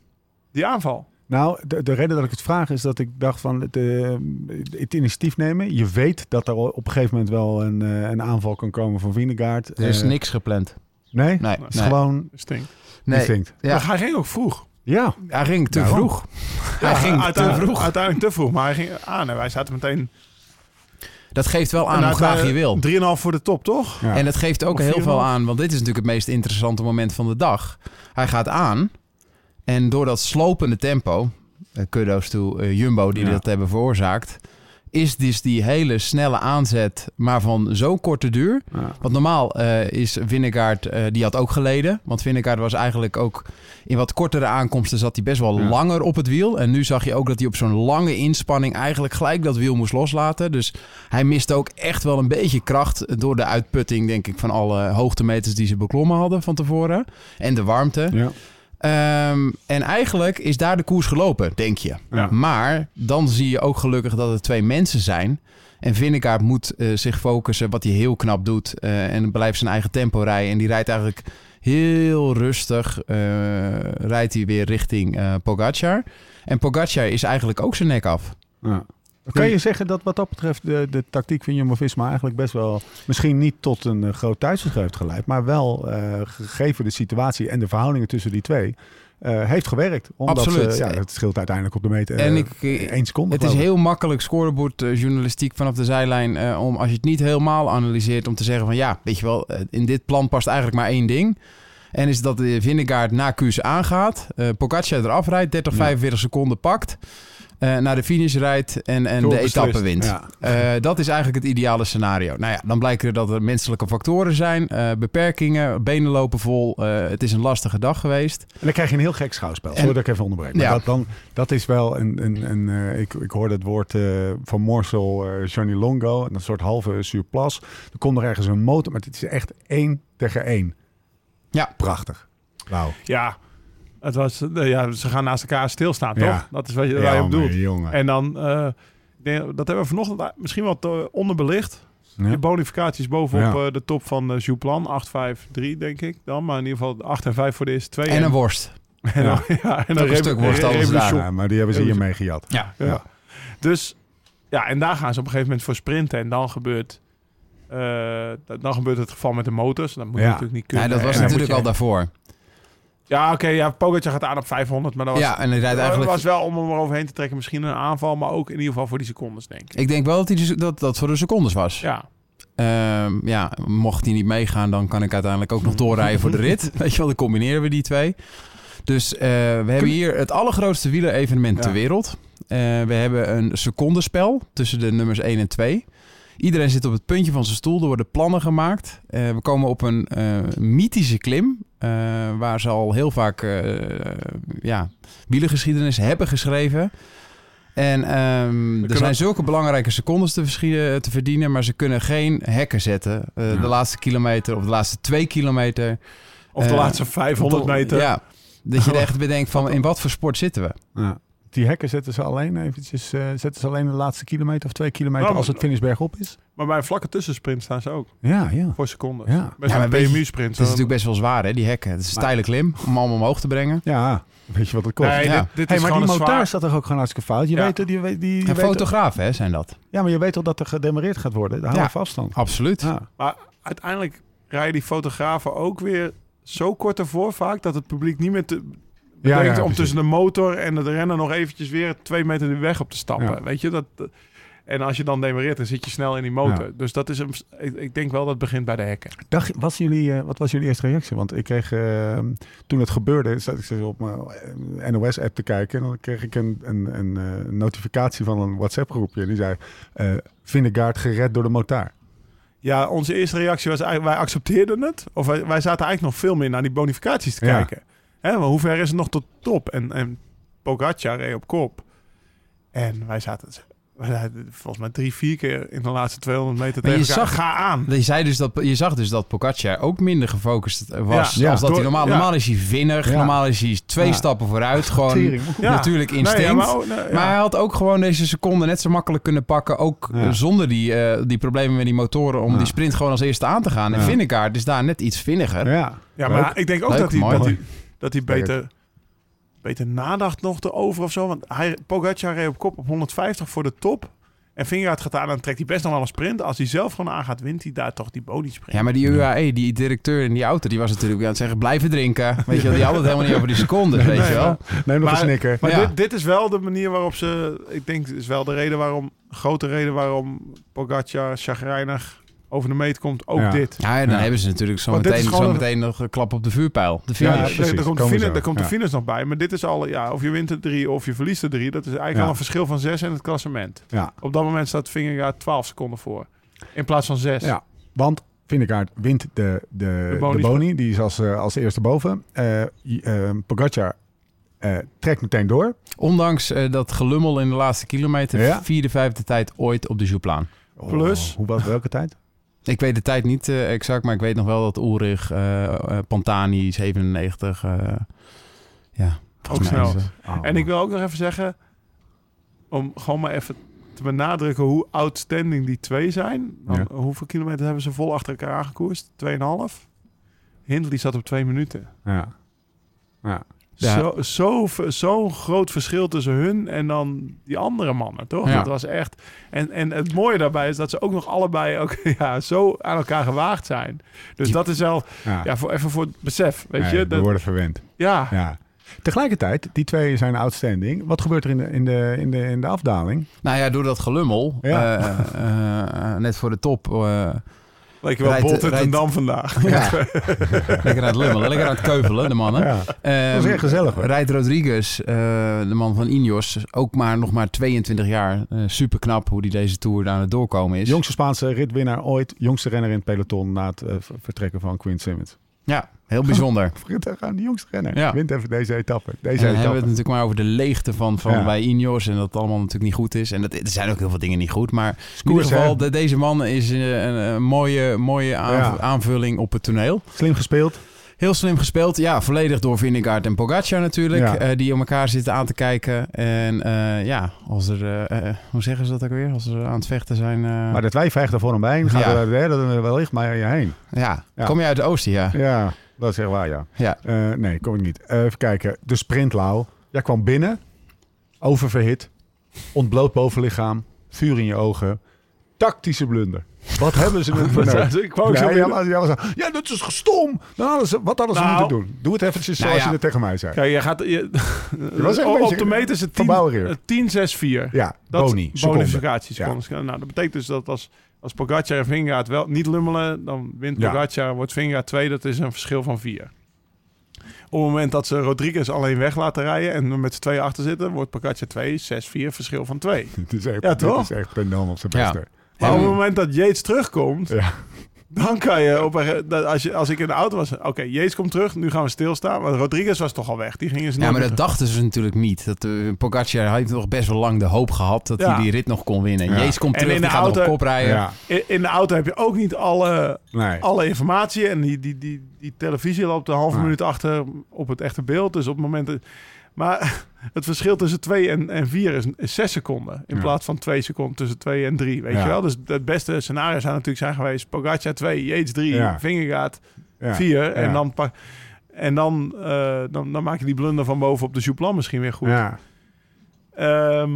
Die aanval. Nou, de, de reden dat ik het vraag is dat ik dacht van het, eh, het initiatief nemen. Je weet dat er op een gegeven moment wel een, eh, een aanval kan komen van Vinegaard. er is Eh, niks gepland. Nee? Nee, Het is nee. gewoon Stinkt. nee. Ja. Maar hij ging ook vroeg. Ja. Hij ging te vroeg. Hij ging te vroeg. Uiteindelijk te vroeg, maar hij ging aan. En wij zaten meteen... Dat geeft wel aan hoe graag je wil. 3,5 voor de top, toch? Ja. En dat geeft ook heel 4,5. veel aan, want dit is natuurlijk het meest interessante moment van de dag. Hij gaat aan en door dat slopende tempo, eh, kudos to eh, Jumbo die Ja. dat hebben veroorzaakt, is dus die hele snelle aanzet maar van zo'n korte duur. Ja. Want normaal eh, is Vinnegaard, die had ook geleden. Want Vinnegaard was eigenlijk ook in wat kortere aankomsten zat hij best wel Ja. langer op het wiel. En nu zag je ook dat hij op zo'n lange inspanning eigenlijk gelijk dat wiel moest loslaten. Dus hij miste ook echt wel een beetje kracht door de uitputting, denk ik, van alle hoogtemeters die ze beklommen hadden van tevoren. En de warmte. Ja. Ehm, en eigenlijk is daar de koers gelopen, denk je. Ja. Maar dan zie je ook gelukkig dat het twee mensen zijn. En Vinnegaard moet eh, zich focussen, wat hij heel knap doet. eh, en blijft zijn eigen tempo rijden. En die rijdt eigenlijk heel rustig. eh, rijdt hij weer richting Pogacar. En Pogacar is eigenlijk ook zijn nek af. Ja. Kan je zeggen dat wat dat betreft de, de tactiek van Jumbo-Visma eigenlijk best wel... misschien niet tot een eh, groot thuisverschil heeft geleid... maar wel eh, gegeven de situatie en de verhoudingen tussen die twee... eh, heeft gewerkt. Omdat Absoluut. Ja, het scheelt uiteindelijk op de meter En ik- eh, één seconde. Het is heel makkelijk scorebordjournalistiek vanaf de zijlijn. om als je het niet helemaal analyseert, om te zeggen van ja, weet je wel, in dit plan past eigenlijk maar één ding. En is dat de Vindegaard na Kuus aangaat, eh Pogacar eraf rijdt, 30, Ja. 45 seconden pakt. Eh, naar de finish rijdt en, en de etappe wint. Ja. Eh, dat is eigenlijk het ideale scenario. Nou ja, dan blijkt er dat er menselijke factoren zijn, eh, beperkingen, benen lopen vol. eh, het is een lastige dag geweest. En dan krijg je een heel gek schouwspel. En- Sorry dat ik even onderbreek. Maar Ja. dat, dan, dat is wel een... een, een eh, ik, ik hoorde het woord eh, van Morsel, eh Johnny Longo. Een soort halve surplus. Er komt nog ergens een motor, maar het is echt één tegen één. Ja. Prachtig. Wauw. Ja, het was, eh, ja, ze gaan naast elkaar stilstaan, Ja. toch? Dat is wat je, waar je op Jongen, doet. jongen. En dan, eh, ik denk, dat hebben we vanochtend misschien wat eh, onderbelicht. Ja. Die bonificaties bovenop Ja. eh, de top van uh, Jouplan. 8-5-3 denk ik dan. Maar in ieder geval 8 en 5 voor de eerste twee. En een worst. en, Ja. ja, en een stuk worst ze daar. Ja, maar die hebben ze hier mee gejat. Ja. Ja. Dus ja, en daar gaan ze op een gegeven moment voor sprinten. En dan gebeurt, eh, dan gebeurt het geval met de motors. Dat moet Ja. natuurlijk niet kunnen. Nee, dat was natuurlijk al je- daarvoor. Ja, oké. ja, Pogacar gaat aan op 500. Maar dat was, Ja, en hij rijdt eigenlijk... was wel om hem eroverheen te trekken. Misschien een aanval. Maar ook in ieder geval voor die secondes, denk ik. Ik denk wel dat hij dus- dat, dat voor de secondes was. Ja. Ehm, ja, mocht hij niet meegaan, dan kan ik uiteindelijk ook nog doorrijden voor de rit. Weet je wel, dan combineren we die twee. Dus eh, we hebben hier het allergrootste wielerevenement Ja. ter wereld. Eh, we hebben een secondenspel tussen de nummers 1 en 2. Iedereen zit op het puntje van zijn stoel. Er worden plannen gemaakt. Eh, we komen op een eh, mythische klim. eh, waar ze al heel vaak ja, wielergeschiedenis hebben geschreven. En ehm, er zijn zulke belangrijke secondes te, verdienen. Maar ze kunnen geen hekken zetten. Ja. De laatste kilometer of de laatste twee kilometer. Of de laatste 500 meter. Ja, dat je er echt bedenkt van in wat voor sport zitten we. Ja. Die hekken zetten ze alleen eventjes, eh, zetten ze alleen de laatste kilometer of twee kilometer Nou, als het finishberg op is? Maar bij een vlakke tussensprint staan ze ook. Ja, ja. Voor secondes. Ja. Best Ja, een weet je, PMU-sprint. Het is natuurlijk best wel zwaar, hè, die hekken. Het is een Maar- steile klim om allemaal omhoog te brengen. Ja, weet je wat het kost? Nee, Ja. dit, dit Hey, is maar die motor zwaar... staat toch ook gewoon hartstikke fout? Je Ja. weet, die, die, die, je fotografen, hè, zijn dat. Ja, maar je weet toch dat er gedemareerd gaat worden? De halve afstand. Absoluut. Ja. Maar uiteindelijk rijden die fotografen ook weer zo kort ervoor vaak... dat het publiek niet meer te, Ja, ja, om tussen de motor en het rennen nog eventjes weer twee meter de weg op te stappen. Weet je, dat... En als je dan demareert, dan zit je snel in die motor. Ja. Dus dat is een, ik, ik denk wel dat het begint bij de hekken. Dacht, was jullie, eh, wat was jullie eerste reactie? Want ik kreeg eh, toen het gebeurde, zat ik op mijn NOS-app te kijken. En dan kreeg ik een, een, een eh, notificatie van een WhatsApp-groepje. Die zei, eh Vindegaard gered door de motaar. Ja, onze eerste reactie was eigenlijk, wij accepteerden het. Of wij, wij zaten eigenlijk nog veel meer naar die bonificaties te Ja. kijken. Hè, maar hoe ver is het nog tot top? En, en Pogacar reed op kop. En wij zaten, wij zaten volgens mij drie, vier keer in de laatste 200 meter Maar tegen je elkaar. zag- Ga aan. Je, zei dus dat, je zag dus dat Pogacar ook minder gefocust was. Ja, als dat door- hij normaal, ja. normaal is hij vinnig. Normaal is hij twee stappen vooruit. Gewoon natuurlijk instinct. maar, maar, ook- nee, ja. hij had ook gewoon deze seconde net zo makkelijk kunnen pakken. Ook eh, zonder die, eh, die problemen met die motoren. Om die sprint gewoon als eerste aan te gaan. En Ja. Vindegaard is daar net iets vinniger. Ja, Ja, Leuk. maar ik denk ook Leuk, dat hij, mooi. dat hij, dat hij beter, beter nadacht nog erover of zo. Want hij, Pogacar reed op kop op 150 voor de top. En Vingegaard gaat aan en dan trekt hij best nog wel een sprint. Als hij zelf gewoon aangaat, wint hij daar toch die bodysprint. Ja, maar die UAE, die directeur in die auto, die was natuurlijk aan het zeggen: blijven drinken. Weet je wel, die had het helemaal niet over die secondes, weet Nee, je wel. neem nog Maar- een snicker. Maar Ja. dit, dit is wel de manier waarop ze... Ik denk, is wel de reden waarom... Grote reden waarom Pogacar chagrijnig over de meet komt. Ook Ja. dit. Ja, en dan Ja. hebben ze natuurlijk zo meteen, zo een- meteen nog een klap op de vuurpijl. De finish. Ja, precies. er, komt de finish, zo. komt de Ja. finish nog bij. Maar dit is al... Ja, of je wint er drie of je verliest er drie. Dat is eigenlijk Ja. al een verschil van zes in het klassement. Ja. Op dat moment staat Vingegaard 12 seconden voor. In plaats van zes. Ja, want Vindegaard wint de, de, De de, boni. boni. Die is als, eh, als eerste boven. Eh eh, Pogacar eh, trekt meteen door. Ondanks eh, dat gelummel in de laatste kilometer, Ja. vierde, vijfde tijd ooit op de Jouplaan. Plus- Oh, hoe was welke tijd? Ik weet de tijd niet eh, exact, maar ik weet nog wel dat Ulrich, eh eh, Pantani, 97, eh, ja. mij snel. is, Oh. En ik wil ook nog even zeggen... Om gewoon maar even te benadrukken hoe outstanding die twee zijn. Dan, Ja. Hoeveel kilometer hebben ze vol achter elkaar aangekoerst? 2,5? Hindley zat op twee minuten. Ja. Ja. Ja. Zo, zo, zo'n groot verschil tussen hun en dan die andere mannen, toch? Ja. Dat was echt... En, en het mooie daarbij is dat ze ook nog allebei ook, ja, zo aan elkaar gewaagd zijn. Dus Die- dat is wel... Ja. Ja, voor, even voor het besef, weet Nee, je? we Dat, worden verwend. ja, Ja. Tegelijkertijd, die twee zijn outstanding. Wat gebeurt er in de, in de, in de, in de afdaling? Nou ja, door dat gelummel, Ja. eh, eh, eh, net voor de top, eh, leek je wel Rijdt- rijdt- Dam vandaag. Ja, lekker aan het lummelen, lekker aan het keuvelen, de mannen. ja. Ehm, Dat is echt gezellig, hoor. Rijdt Rodriguez, eh, de man van Ineos, ook maar nog maar 22 jaar. super knap hoe die deze Tour aan het doorkomen is. Jongste Spaanse ritwinnaar ooit. Jongste renner in het peloton na het eh, ver- vertrekken van Quinn Simmons. Ja, heel bijzonder. Vergeet gaan, de jongste renner. Ja. Wint even deze etappe. En Deze dan hebben we het natuurlijk maar over de leegte van, van Ja. bij Ineos en dat het allemaal natuurlijk niet goed is. En dat, er zijn ook heel veel dingen niet goed, maar in ieder geval, de- deze man is eh, een, een mooie, mooie aanv- Ja. aanvulling op het toneel. Slim gespeeld. Heel slim gespeeld. Ja, volledig door Vingegaard en Pogacar natuurlijk. Ja. eh, die om elkaar zitten aan te kijken. En eh, ja, als er... hoe zeggen ze dat ook weer? Als ze aan het vechten zijn... Maar de twee vecht er voor hem heen. Gaat Ja. er wellicht maar je heen. ja. Ja. kom je uit de oosten, ja. Ja, dat is echt waar, ja. Ja. Eh, nee, kom ik niet. Eh, even kijken. De sprint, Lau. Jij kwam binnen. Oververhit. Ontbloot bovenlichaam. Vuur in je ogen. Tactische blunder. Wat hebben ze er voor? Ik zo Nee, ja, ja, ja, dat is gestom. Dan hadden ze, wat hadden ze Nou. moeten doen? Doe het Nou zoals ja. je het tegen mij zei. Kijk, je gaat... Je, was op de meter is het verbouwereerd. 10, 6, 4. Ja, Dat boni. seconde. bonificatiesecondes. Nou, dat betekent dus dat als, als Pogacar en Vingegaard wel niet lummelen, dan wint Ja. Pogacar, wordt Vingegaard twee. Dat is een verschil van vier. Op het moment dat ze Rodriguez alleen weg laten rijden en met z'n tweeën achter zitten, wordt Pogacar 2, 6, 4, verschil van 2. Dit is echt, Ja, dit toch? is echt op zijn Ja. Maar op het moment dat Yates terugkomt, Ja. Dan kan je op een, als, je, als ik in de auto was, oké, Yates komt terug, nu gaan we stilstaan. Maar Rodriguez was toch al weg. Die gingen ze Ja, maar dat dachten ze natuurlijk niet. Dat uh, Pogacar heeft nog best wel lang de hoop gehad dat Ja. hij die rit nog kon winnen. Ja. Jezus komt En terug, in die de gaat nog kop rijden. Ja, In, in de auto heb je ook niet alle, nee. alle informatie. En die, die, die, die televisie loopt een halve Nee. minuut achter op het echte beeld. Dus op het moment... dat- Maar het verschil tussen 2 en, en 4 is, is 6 seconden. In Ja. plaats van 2 seconden tussen 2 en 3. Weet Ja. je wel? Dus het beste scenario zou natuurlijk zijn geweest... Pogacar 2, Yates 3, Ja. Vingegaard Ja. 4. En, dan, pak, en dan, eh, dan, dan maak je die blunder van boven op de Jouplan misschien weer goed. Ja. Ehm,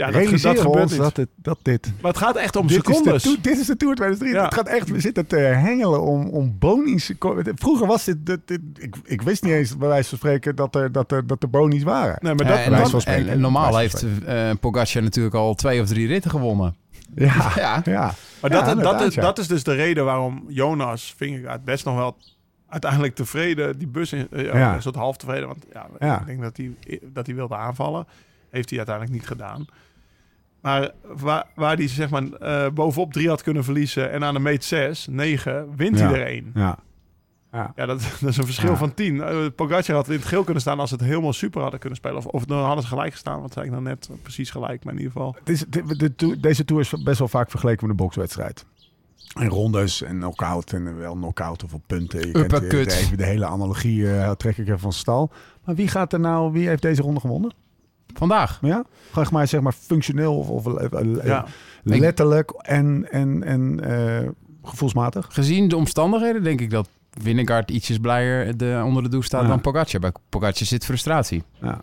ja, dat, gebeurt ons niet. dat, het, dat dit... Maar het gaat echt om dit is, de secondes. dit is de Tour 2003. Ja. Het gaat echt, we zitten te hengelen om, om bonies. Vroeger was dit... dit, dit- ik, ik wist niet eens bij wijze van spreken dat er, dat er, dat er bonies waren. Nee, maar Ja, dat, en, van spreken. en- en normaal heeft eh Pogacar natuurlijk al twee of drie ritten gewonnen. Ja, Ja. ja. Maar Ja, dat, dat, is, ja. dat is dus de reden waarom Jonas Vingegaard best nog wel uiteindelijk tevreden die bus in, eh, Ja. ja. een soort half tevreden, want ja, Ja. ik denk dat hij dat hij wilde aanvallen, heeft hij uiteindelijk niet gedaan. Maar waar, waar hij zeg maar eh, bovenop drie had kunnen verliezen en aan de meet 6, 9, wint Ja. hij er één. Ja. Ja. Ja, dat, dat is een verschil Ja. van 10. Eh, Pogacar had in het geel kunnen staan als het helemaal super hadden kunnen spelen. Of, of dan hadden ze gelijk gestaan, wat zei ik nou net? Precies gelijk, maar in ieder geval. Het is, de, deze Tour is best wel vaak vergeleken met een bokswedstrijd. En rondes en knock-out en wel knock-out of op punten. Je kent, eh, de, even de hele analogie eh, trek ik even van stal. Maar wie gaat er nou, wie heeft deze ronde gewonnen? Vandaag. Ja? Ga ik maar zeg maar functioneel of, of eh, eh, Ja. letterlijk en, en, en eh, gevoelsmatig. Gezien de omstandigheden denk ik dat Vingegaard ietsjes blijer de, onder de douche staat Ja. dan Pogacar. Bij Pogacar zit frustratie. Ja.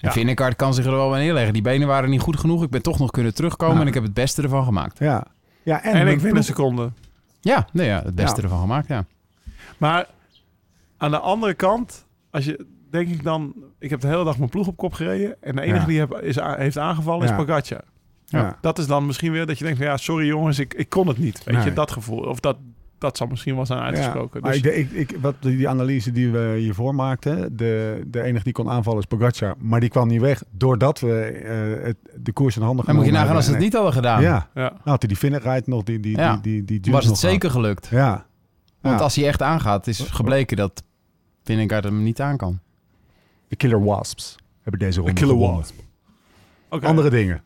En Ja. Kan zich er wel bij neerleggen. Die benen waren niet goed genoeg. Ik ben toch nog kunnen terugkomen Ja. en ik heb het beste ervan gemaakt. Ja. Ja, en, En, ik win een seconde. Ja, nee, ja het beste Ja. ervan gemaakt, ja. Maar aan de andere kant, als je denk ik dan, ik heb de hele dag mijn ploeg op kop gereden en de enige Ja. die heb, is, heeft aangevallen Ja. is Pogacar. Ja. Dat is dan misschien weer dat je denkt van ja, sorry jongens, ik, ik kon het niet. Weet Nee. je, dat gevoel. Of dat, dat zal misschien wel zijn uitgesproken. Ja, maar Dus, ik, ik, ik, wat die analyse die we hiervoor maakten, de, de enige die kon aanvallen is Pogacar, maar die kwam niet weg doordat we eh, het, de koers in handen Dan moet je nagaan als ze het niet hadden gedaan. Ja, ja. nou had hij die Finnerheid nog, die, die, Ja. die, die, was het zeker gelukt. Ja. Want Ja. als hij echt aangaat, is gebleken dat Vingegaard hem niet aan kan. De Killer Wasps hebben deze ronde Killer gewonnen. Wasp. Andere dingen.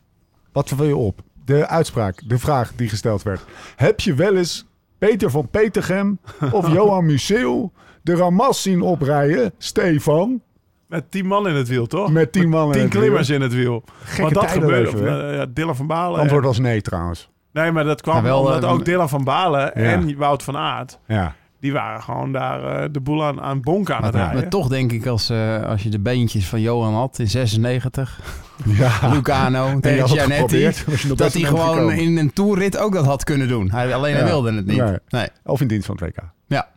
Wat wil je op? De uitspraak, de vraag die gesteld werd. Heb je wel eens Peter van Petergem of Johan Museeuw de Ramas zien oprijden, Stefan, Met tien man in het wiel, toch? met tien man in Tien het klimmers wiel? in het wiel. Gekke Want dat gebeurde. eh, ja, Dylan van Balen. Antwoord was nee trouwens. Nee, maar dat kwam wel, omdat eh, ook Dylan van Balen Ja. en Wout van Aert, Ja. Die waren gewoon daar eh, de boel aan, aan bonken aan het Maar, rijden. maar toch denk ik, als, eh, als je de beentjes van Johan had in 96, ja. Lucano tegen Gianetti, dat hij gewoon gekomen. in een toerrit ook dat had kunnen doen. Hij, alleen hij wilde het niet. Nee. Nee. Of in dienst van het WK. Ja.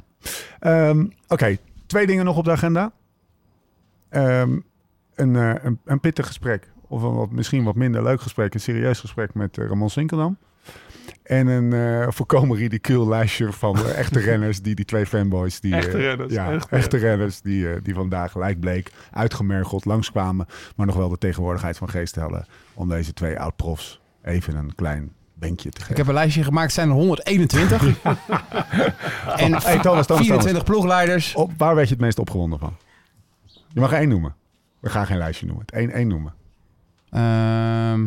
Ehm, Oké, twee dingen nog op de agenda. Ehm, een, eh, een, een pittig gesprek. Of een wat, misschien wat minder leuk gesprek. Een serieus gesprek met Ramon Sinkeldam. En een eh volkomen ridicuul lijstje van echte renners. Die, die twee fanboys. Die, Echte eh, renners, Ja, echte echte, renners. Die, eh, die vandaag gelijk bleek uitgemergeld langskwamen. Maar nog wel de tegenwoordigheid van geest hadden. Om deze twee oud-profs even een klein benkje te geven. Ik heb een lijstje gemaakt, het zijn er 121. en Hey, Thomas, Thomas, 24 ploegleiders. Op, waar werd je het meest opgewonden van? Je mag er één noemen. We gaan geen lijstje noemen. Het één, één noemen. Ehm,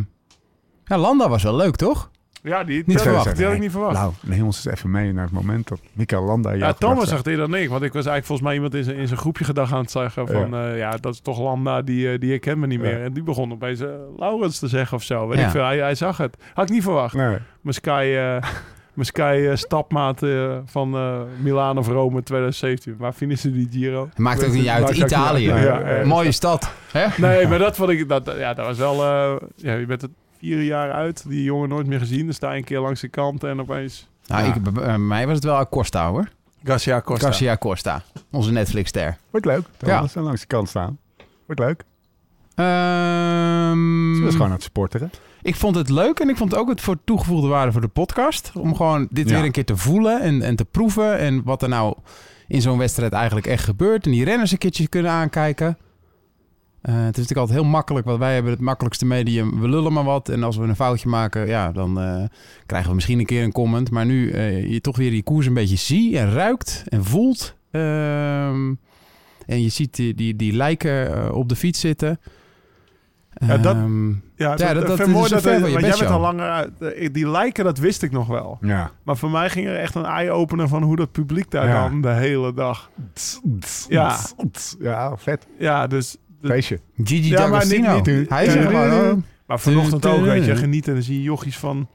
ja, Landa was wel leuk, toch? Ja, die, Niet verwacht. die had ik niet verwacht. Nou, neem ons eens even mee naar het moment dat Mikael Landa... ja, Thomas het eerder dan ik. Want ik was eigenlijk volgens mij iemand in zijn, in zijn groepje gedag aan het zeggen van... Ja, ja dat is toch Landa, die, eh, die herkent me niet meer. Ja. En die begon opeens eh, Laurens te zeggen of zo. Weet Ja. ik veel. Hij, hij zag het. Had ik niet verwacht. Nee. Mijn Sky, eh, mijn Sky eh, stapmaat eh, van eh Milaan of Rome 2017. Waar finishen die Giro? Maakt ook niet uit. Italië. uit. Ja, ja. Mooie stad. Hè? Nee, maar dat vond ik... Dat, ja, dat was wel... eh, ja, je bent het vier jaar uit. Die jongen nooit meer gezien. Dan sta je een keer langs de kant en opeens... Nou, Ja. ik, bij bij mij was het wel Acosta hoor. Garcia Costa. Garcia Costa. Onze Netflix-ster. Wordt leuk. Ja. Thomas, en langs de kant staan. Wordt leuk. Ehm, Ze was gewoon aan het sporteren. Ik vond het leuk en ik vond het ook het voor toegevoegde waarde voor de podcast. Om gewoon dit Ja. weer een keer te voelen en, en te proeven. En wat er nou in zo'n wedstrijd eigenlijk echt gebeurt. En die renners een keertje kunnen aankijken. Eh, het is natuurlijk altijd heel makkelijk, want wij hebben het makkelijkste medium. We lullen maar wat. En als we een foutje maken, ja, dan eh, krijgen we misschien een keer een comment. Maar nu eh, je toch weer die koers een beetje ziet en ruikt en voelt. Ehm, en je ziet die, die, die lijken op de fiets zitten. Ja, dat- Ehm, Ja, Ja, dat, dat- vind is mooi een dat want jij bent al langer uit. Die lijken, dat wist ik nog wel. Ja. Maar voor mij ging er echt een eye-opener van hoe dat publiek daar Ja. dan de hele dag. Ja. Ja, vet. Ja, dus... Feestje. Gigi Ja, maar D'Agostino. niet- niet- Hij is Ja, er gewoon. ja, ja. maar vanochtend ook, weet je, genieten. En dan zie je jochies van,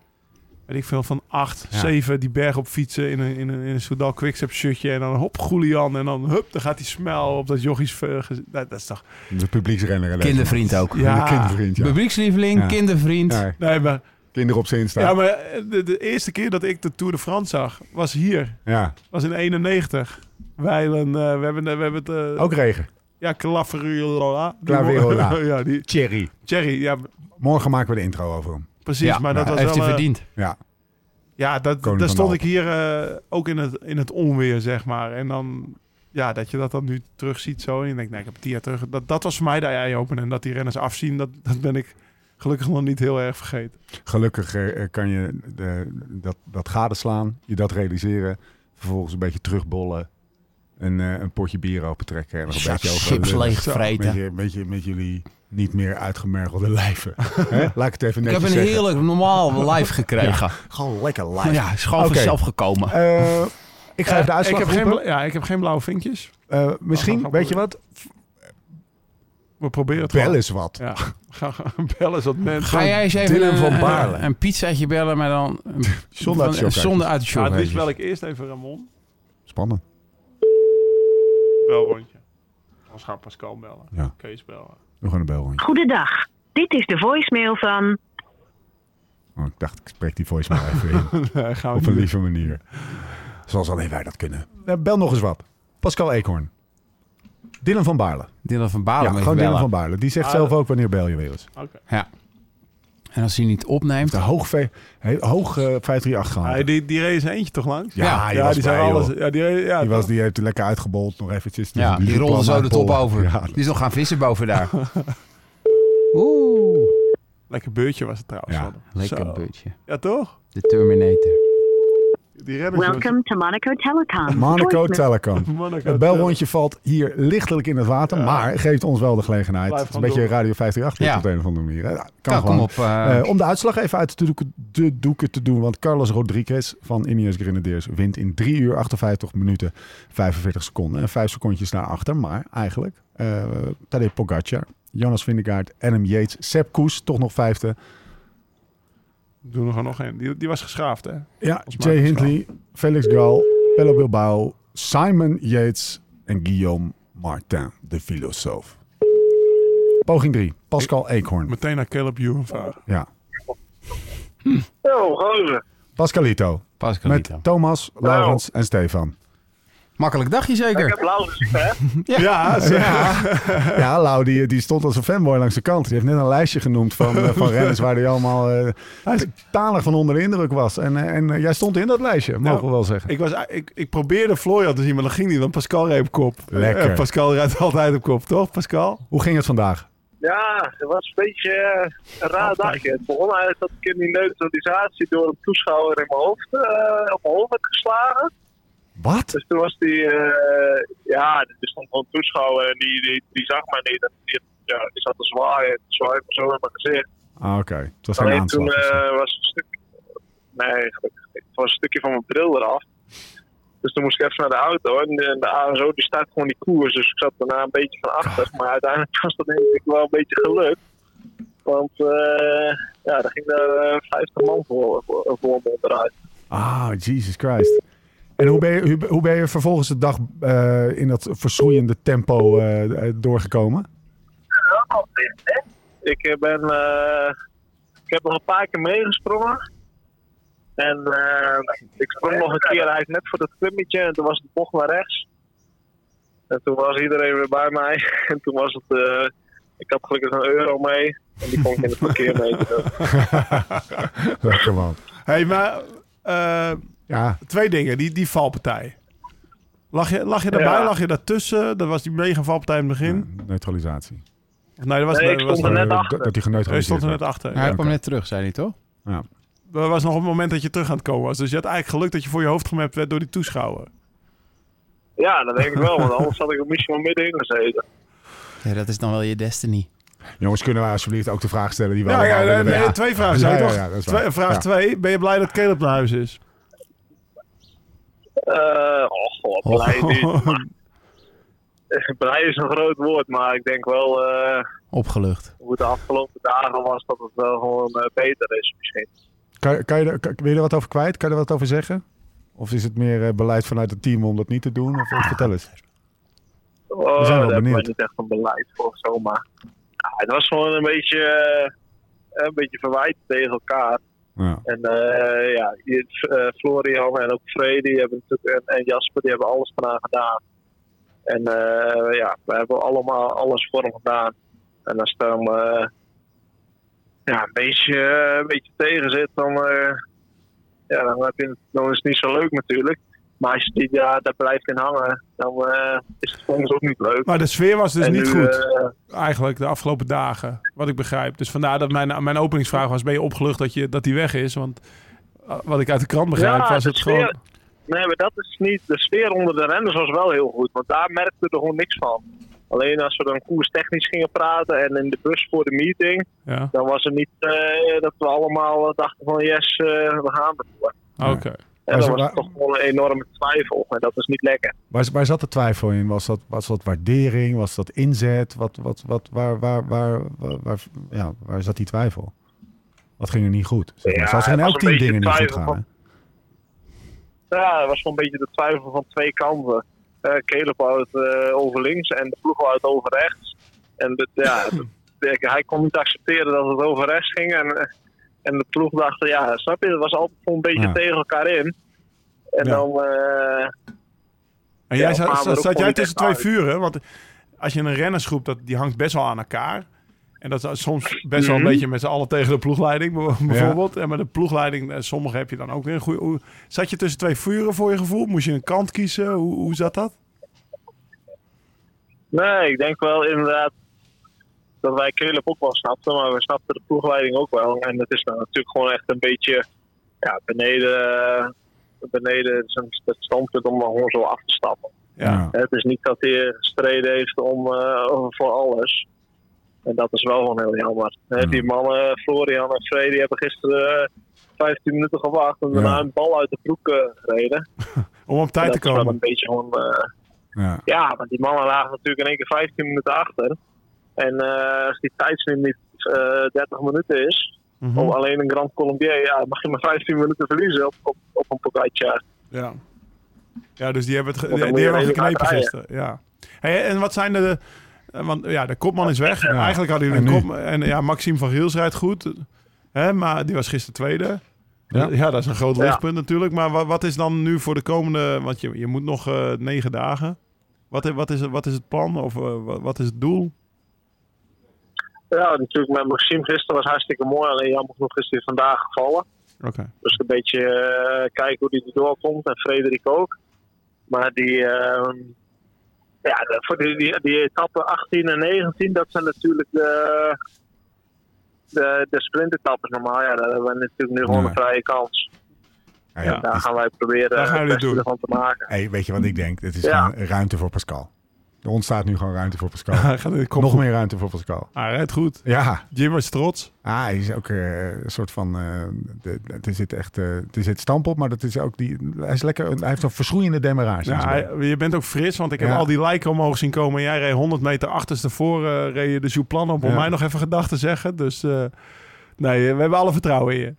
weet ik veel, van acht, Ja. zeven die berg op fietsen in een, in een, in een Soudal Quickstep shirtje. En dan hop, Julian. En dan hup, dan gaat die smel op dat jochies... eh, dat, dat is toch... De publieksrenner. Kindervriend ook. Ja. Ja. Kindervriend, ja. Publiekslieveling, Ja. kindervriend. Ja, Nee, maar, Kinderen op zijn Insta. ja, Ja. maar eh, de, de eerste keer dat ik de Tour de France zag, was hier. was in 91. Weilen, eh, we hebben, we hebben het... eh, Ook regen. Ja, Claverola. Claverola. ja, die... Thierry. Thierry, ja, Morgen maken we de intro over hem. precies. Ja, maar dat was heeft wel... hij eh, verdiend. Ja. Ja, dat, daar stond ik hier eh, ook in het, in het onweer, zeg maar. En dan, ja, dat je dat dan nu terug ziet zo. En je denkt, nee, ik heb het jaar terug. Dat, dat was voor mij de ei open. En dat die renners afzien, dat, dat ben ik gelukkig nog niet heel erg vergeten. Gelukkig eh, kan je de, dat, dat gadeslaan, je dat realiseren. Vervolgens een beetje terugbollen. En eh, een potje bier opentrekken. En nog een beetje over chips lullen. leeg Zo, vreten. Met, met, jullie niet meer uitgemergelde lijven. Hè? Laat ik het even Ik netjes heb een zeggen. heerlijk normaal live gekregen. Gewoon lekker lijf. ja is gewoon vanzelf gekomen. Eh, ik ga even de Eh, uitslag ik heb geen, roepen. Ja, ik heb geen blauwe vinkjes. Eh, misschien, weet je wat? We proberen het Bel wel. eens wat. Ja, ga, ga bellen eens wat mensen. Ga jij eens even Dylan een, van een- Baarle. een pizzaatje bellen, maar dan... een- Zonder uit de show Zonder uit de Ja, show. het liefst bel ik eerst even Ramon. Spannend. Bel rondje. Anders gaat Pascal bellen. Ja. Kees bellen. Doe gewoon een belrondje. Goedendag. Dit is de voicemail van. Oh, ik dacht, ik spreek die voice maar even in. Nee, gaan we Op een lieve manier. Zoals alleen wij dat kunnen. Eh, bel nog eens wat. Pascal Eekhoorn. Dylan van Baarle. Dylan van Baarle ja, gewoon Dylan van Baarle. Die zegt Ah, zelf ook wanneer bel je weer eens. Oké. Ja. En als hij niet opneemt... De hoog, hoog eh, 538 gehaald. Ah, die, die reed eens eentje toch langs? ja, ja, die ja, was die zijn alles. Ja, die, ja, Die, was, die heeft er lekker uitgebold nog eventjes. Ja, die rolde zo de top Polen. over. Ja, Die is nog gaan vissen boven daar. Oeh. Lekker beurtje was het trouwens. Ja. Lekker beurtje. Ja, toch? De Terminator. Die. Welcome to Monaco Telecom. Monaco Telecom. Monaco. Het belrondje valt hier lichtelijk in het water, Ja. maar geeft ons wel de gelegenheid. Blijf Het is een beetje door. Radio 538 Ja. op de een of andere manier. Ja, kan gewoon. kom op. eh, Eh, om de uitslag even uit de doeken, de doeken te doen. Want Carlos Rodriguez van Ineos Grenadiers wint in 3 uur 58 minuten 45 seconden. En 5 secondjes naar achter. Maar eigenlijk eh Tadej Pogacar, Jonas Vingegaard, Adam Yates, Sepp Koes, toch nog vijfde. Doe er nog een. Die, die was geschaafd, hè? Ja, Jay Hindley, Felix Gal, Pello Bilbao, Simon Yates en Guillaume Martin, de filosoof. Poging 3, Pascal Eekhoorn. Meteen naar Caleb Ewan vragen. Ja, gozer. Pascalito. Pascalito. Met Thomas, Laurens en Stefan. Makkelijk dagje Ik zeker. heb lauw gezien, hè? Ja, Ja, ja Lau, die, die stond als een fanboy langs de kant. Die heeft net een lijstje genoemd van, eh, van renners waar hij allemaal eh talig van onder de indruk was. En, eh, en eh, jij stond in dat lijstje, mogen Nou, we wel zeggen. ik, was, ik, ik probeerde Florian te zien, maar dat ging niet, want Pascal reed op kop. Lekker. Eh, Pascal rijdt altijd op kop, toch, Pascal? Hoe ging het vandaag? Ja, het was een beetje eh, een raar dagje. Het begon uit dat ik in die neutralisatie door een toeschouwer in mijn hoofd, eh, op mijn hoofd werd geslagen. Wat? Dus toen was die, eh, ja, er stond gewoon een toeschouwer en die, die, die zag mij niet. En die, ja, die zat te zwaaien, zwaaien zo in mijn gezicht. Ah, oké. Het was geen toen aanslag. of zo. eh, was een stuk, Nee. Het was een stukje van mijn bril eraf. Dus toen moest ik even naar de auto. En de, de ASO die staat gewoon die koers. Dus ik zat daarna een beetje van achter. Maar uiteindelijk was dat denk ik wel een beetje gelukt. Want eh, ja, daar ging er eh, 50 man voor, voor, voor me onderuit. Ah, Jesus Christ. En hoe ben je, hoe- ben je vervolgens de dag eh, in dat verschroeiende tempo eh, doorgekomen? Ik eh, ben, ik heb nog een paar keer meegesprongen. En eh, ik sprong nog een keer eigenlijk net voor dat klimmetje en toen was het bocht naar rechts. En toen was iedereen weer bij mij. En toen was het, eh, ik had gelukkig een euro mee. En die kon ik in het verkeer mee. Lekker man. hey, maar eh, Ja, twee dingen. Die, die valpartij. Lag je, lag je daarbij? Ja. Lag je daartussen? Dat was die mega valpartij in het begin? neutralisatie. Nee, dat was, Nee, ik dat was stond er net Eh, achter. Dat, dat hij stond er net achter. Hij Ja. kwam net terug, zei hij toch? Er was nog een moment dat je terug aan het komen was. Dus je had eigenlijk geluk dat je voor je hoofd gemapt werd door die toeschouwer. Ja, dat denk ik wel. Want anders had ik er misschien wel middenin gezeten. Ja, dat is dan wel je destiny. Jongens, kunnen we alsjeblieft ook de vraag stellen die we Ja, ja, twee vragen Ja, zijn ja, toch? ja, Twee- vraag Ja. 2. Ben je blij dat Caleb naar huis is? Eh oh, god, blij niet. Maar- Blij is een groot woord, maar ik denk wel eh, Opgelucht. hoe het de afgelopen dagen was dat het wel gewoon eh, beter is misschien. Kan, kan je er, kan, wil je er wat over kwijt? Kan je er wat over zeggen? Of is het meer eh, beleid vanuit het team om dat niet te doen? Of, of vertel eens. Oh, We zijn wel benieuwd. niet echt een beleid voor zomaar. Ja, het was gewoon een beetje, eh, een beetje verwijt tegen elkaar. En eh, ja, eh, Florian en ook Freddy hebben natuurlijk, en, en Jasper die hebben alles gedaan gedaan. En eh, ja, we hebben allemaal alles voor hem gedaan. En als het dan ja, een, beetje, een beetje tegen zit, dan, ja, dan is het niet zo leuk natuurlijk. Maar als je die daar, daar blijft in hangen, dan eh, is het ons ook niet leuk. Maar de sfeer was dus En niet nu, goed. eh, Eigenlijk de afgelopen dagen. Wat ik begrijp. Dus vandaar dat mijn, mijn openingsvraag was: ben je opgelucht dat, je, dat die weg is? Want wat ik uit de krant begrijp, Ja, was het sfeer- gewoon. Nee, maar dat is niet. De sfeer onder de renners was wel heel goed, want daar merkte er gewoon niks van. Alleen als we dan koerstechnisch gingen praten en in de bus voor de meeting, Ja, dan was het niet eh, dat we allemaal eh, dachten van yes, eh, we gaan ervoor. oké. En ze- was waar- toch gewoon een enorme twijfel en dat is niet lekker. Waar, waar zat de twijfel in? Was dat, was dat waardering? Was dat inzet? Wat, wat, wat, waar, waar, waar, waar, waar- ja, waar zat die twijfel? Wat ging er niet goed? Zeg maar. Ja, Zoals er in elk team dingen niet goed gaan. Ja, het was gewoon een beetje de twijfel van twee kanten. Eh Caleb het eh, over links en de ploeg het over rechts. En ja, hij kon niet accepteren dat het over rechts ging. En, eh, en de ploeg dacht, ja, snap je, het was altijd een beetje Ja. tegen elkaar in. En Ja. dan, eh, En Ja, jij zat, zat, zat jij tussen twee uit? vuren? Want als je een rennersgroep, dat, die hangt best wel aan elkaar. En dat is soms best wel een Mhm. beetje met z'n allen tegen de ploegleiding, bijvoorbeeld. En met de ploegleiding, eh, sommige heb je dan ook weer een goede... Zat je tussen twee vuren voor je gevoel? Moest je een kant kiezen? Hoe, hoe zat dat? nee, ik denk wel inderdaad dat wij Caleb ook wel snapten. Maar we snapten de ploegleiding ook wel. En het is dan natuurlijk gewoon echt een beetje ja, beneden, beneden zijn het standpunt om dan gewoon zo af te stappen. Ja. Het is niet dat hij gestreden heeft om, eh, voor alles. En dat is wel gewoon heel jammer. Ja. Die mannen, Florian en Freddy, hebben gisteren eh, 15 minuten gewacht en daarna Ja. een bal uit de broek eh, gereden. Om op tijd te dat is wel komen. een beetje gewoon. eh, Ja. ja, maar die mannen lagen natuurlijk in één keer 15 minuten achter. En eh, als die tijdslimiet niet eh 30 minuten is, Mhm. om alleen een Grand Colombier, ja, mag je maar 15 minuten verliezen op, op, op een Pogacar. Ja. Ja, dus die hebben het die, die hebben geknepen gisteren. Ja. Hey, en wat zijn de... Want ja, de kopman is weg. Eigenlijk hadden jullie En een kop... En ja, Maxime van Giels rijdt goed. Hè, maar die was gisteren tweede. Ja. Ja, dat is een groot Ja. lichtpunt natuurlijk. Maar wat, wat is dan nu voor de komende... Want je, je moet nog eh, negen dagen. Wat, wat, is, het- wat is het plan? Of wat, wat is het doel? Ja, natuurlijk met Maxime gisteren was hartstikke mooi. Alleen jammer genoeg is hij vandaag gevallen. Oké. Dus een beetje eh, kijken hoe die er doorkomt. En Frederik ook. Maar die, ehm, ja, voor die, die, die etappen 18 en 19, dat zijn natuurlijk de, de, de sprintetappes normaal. Ja, daar hebben we natuurlijk nu gewoon Ja. een vrije kans. Ja. Daar gaan wij proberen Daar gaan het jullie beste doen. ervan te maken. hey, weet je wat ik denk? Het is Ja. ruimte voor Pascal. Er ontstaat nu gewoon ruimte voor Pascal. Gaat kop. Nog meer ruimte voor Pascal. Hij rijdt goed. Ja, Jim is trots. ah, hij is ook eh, een soort van... de- er zit echt eh, er zit stamp op, maar dat is ook die, hij, is lekker, hij heeft een verschroeiende demarrage. Ja, hij- je bent ook fris, want ik heb Ja. al die lijken omhoog zien komen. En jij reed 100 meter achterstevoren, reed je de Jouplan op om Ja. mij nog even gedag te zeggen. Dus nee, we hebben alle vertrouwen in je.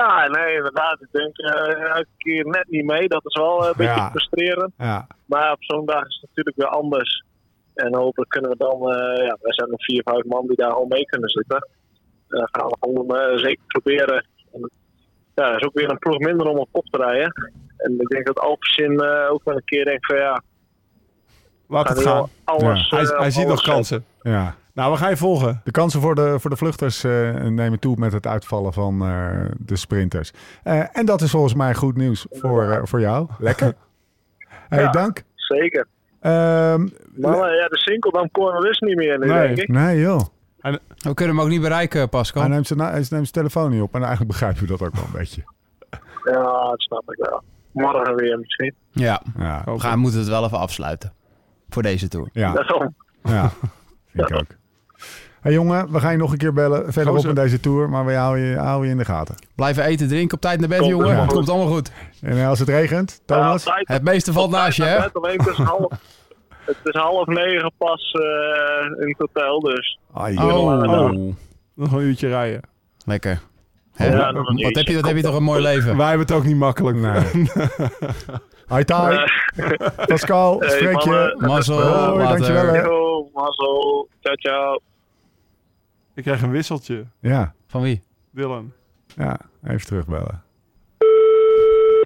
Ja, nee, inderdaad. Ik denk eh, elke keer net niet mee. Dat is wel eh, een beetje Ja. frustrerend. ja, Maar op zo'n dag is het natuurlijk weer anders. En hopelijk kunnen we dan, eh ja, wij zijn nog vier, vijf man die daar al mee kunnen zitten. En dan gaan we gewoon eh, zeker proberen. En, ja, is ook weer een ploeg minder om op kop te rijden. En ik denk dat Alpecin eh ook wel een keer denkt van ja, Laat het gaan. Hij, eh, hij ziet nog kansen. ja. Nou, we gaan je volgen. De kansen voor de, voor de vluchters eh, nemen toe met het uitvallen van eh, de sprinters. Eh, en dat is volgens mij goed nieuws voor, eh, voor jou. Lekker. Hey, Ja. dank. Zeker. Ehm, Maar ja, de Sinkeldam corner is niet meer nu, Nee. denk ik. nee joh. We kunnen hem ook niet bereiken, Pascal. Hij neemt, zijn, hij neemt zijn telefoon niet op. En eigenlijk begrijp je dat ook wel een beetje. Ja, dat snap ik wel. Morgen weer misschien. Ja, Ja, we gaan, moeten het wel even afsluiten. Voor deze tour. ja, Daarom. ja. vind ik ook. Hey jongen, we gaan je nog een keer bellen verderop in deze tour. Maar we houden je, houden je in de gaten. Blijven eten, drinken, op tijd naar bed, Komt jongen. Het komt allemaal goed. En als het regent, Thomas? Ja, Het meeste valt naast je, hè? het is half, het is half negen pas eh, in het hotel, dus Ai, Oh. joh. Oh, Nog een uurtje rijden. lekker. Hè? Ja, wat, heb je, wat heb je toch een mooi leven? Wij hebben het ook niet makkelijk. Nee. Hi, Tai. Eh, Pascal, Hey, spreek je. Mazzel, Hoi, dankjewel, hè. Yo, mazzel. Ciao, ciao. Ik krijg een wisseltje, Ja, Van wie? Dylan. ja, even terugbellen.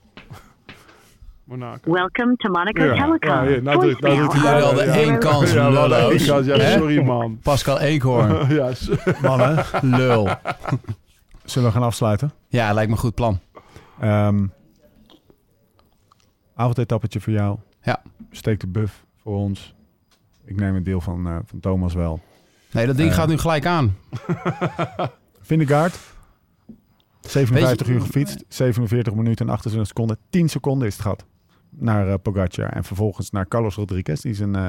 Monaco. Welcome to Monaco Ja, Telecom. ja, hier, nou druk- nou druk je Voicemail Jullie hadden Ja, één kans, Ja, we hadden één lullo's. kans. Ja, Hè? sorry man. Pascal Eekhoorn, ja, s- Mannen, lul. zullen we gaan afsluiten? Ja, lijkt me een goed plan. Ehm avondetappetje voor jou. Ja. Steek de buff voor ons. Ik neem een deel van, eh, van Thomas wel. Nee, dat ding Eh. gaat nu gelijk aan. Vindegaard. 57 Weet je- uur gefietst. 47 minuten en 28 seconden. 10 seconden is het gat. Naar eh, Pogacar. En vervolgens naar Carlos Rodriguez. Die is een, eh,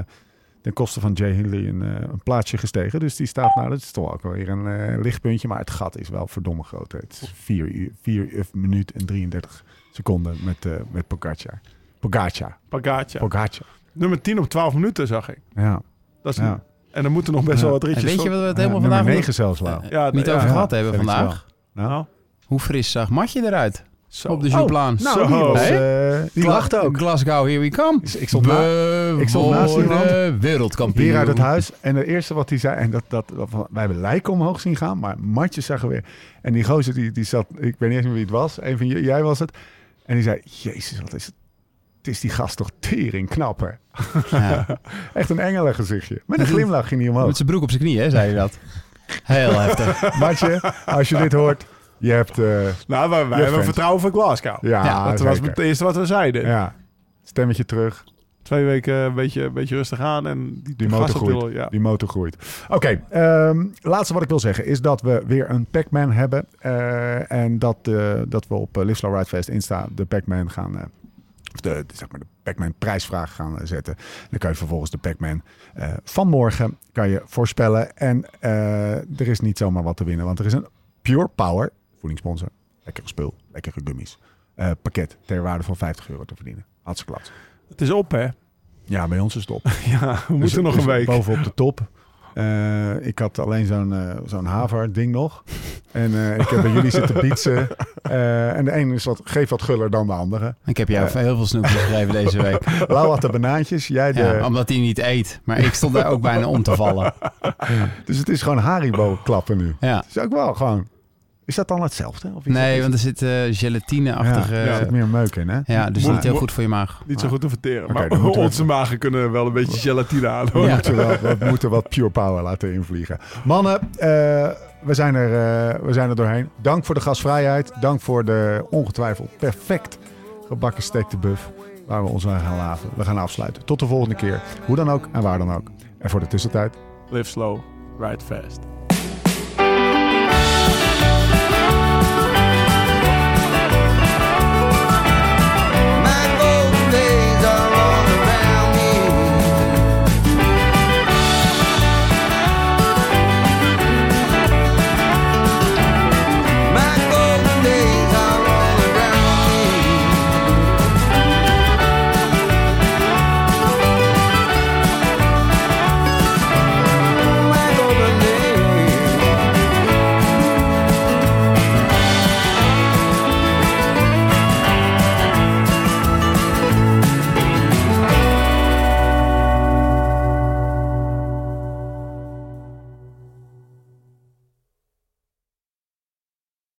ten koste van Jay Hindley een, een plaatsje gestegen. Dus die staat, nou, dat is toch ook weer een lichtpuntje. Maar het gat is wel verdomme groot. Het is 4 uur, 4 minuut en 33 seconden met, met Pogacar. Pogacar. Pagaatje. Pogacar. Nummer 10 op 12 minuten zag ik. Ja. Dat is ja. En er moeten nog best Ja. wel wat En ritjes weet je wat we het Ja, helemaal nummer vandaag 9 zelfs, Lau. eh, Ja, niet ja, over ja, gehad hebben vandaag? Nou, Hoe fris zag Matje eruit zo. op de Jouplaan? nou, die, was, eh, die lachte ook. Glasgow, here we come. Ik stond na- ik stond naast iemand. wereldkampioen. Hier uit het huis. En het eerste wat hij zei, en dat, dat, dat- wij hebben lijken omhoog zien gaan, maar matjes zagen weer. En die gozer die, die zat, ik weet niet eens meer wie het was, een van jij was het. En die zei, jezus, wat is het? Is die gast toch tering knapper. Ja. Echt een engelen gezichtje. Met een glimlach ging hij omhoog. Met zijn broek op zijn knieën, hè, zei hij dat. Heel heftig. Matje, als je dit hoort, je hebt... eh, Nou, wij, wij Je hebben vertrouwen voor Glasgow. ja, Ja, dat was het eerste wat we zeiden. Ja, stemmetje terug. Twee weken een beetje, een beetje rustig aan en die, Die motor groeit. Ja. Die motor groeit. Oké, ehm, laatste wat ik wil zeggen is dat we weer een Pac-Man hebben. eh, en dat, eh, dat we op uh, Live Slow Ride Fest Insta de Pac-Man gaan... of de, zeg maar de Pac-Man prijsvraag gaan zetten. Dan kan je vervolgens de Pac-Man eh, van morgen kan je voorspellen. En eh, er is niet zomaar wat te winnen. Want er is een Pure Power, voedingssponsor, lekkere spul, lekkere gummies. eh, pakket ter waarde van 50 euro te verdienen. Hartstikke klats. Het is op, hè? Ja, bij ons is het op. Ja, we moeten Dus- nog dus een week. Bovenop de top. Eh, ik had alleen zo'n eh zo'n haver-ding nog. En eh, ik heb bij jullie zitten bietsen. Eh, en de ene is wat, geeft wat guller dan de andere. Ik heb jou heel veel snoepjes gegeven deze week. Lau had de banaantjes, jij de... Ja, omdat hij niet eet. Maar ik stond daar ook bijna om te vallen. Dus het is gewoon Haribo-klappen nu. Ja. Het is ook wel gewoon... Is dat dan hetzelfde? Of is Nee, want er zit eh gelatineachtige... ja, Ja, er zit meer meuk in, hè? dus Moet- niet heel goed voor je maag. Niet zo goed te verteren. Maar onze magen kunnen wel een beetje gelatine aan. hoor. We, Ja. moeten wel, we moeten wat pure power laten invliegen. Mannen, eh, we, zijn er, eh, we zijn er doorheen. Dank voor de gastvrijheid. Dank voor de ongetwijfeld perfect gebakken steak de buff. Waar we ons aan gaan laven. We gaan afsluiten. Tot de volgende keer. Hoe dan ook en waar dan ook. En voor de tussentijd. Live slow, ride fast.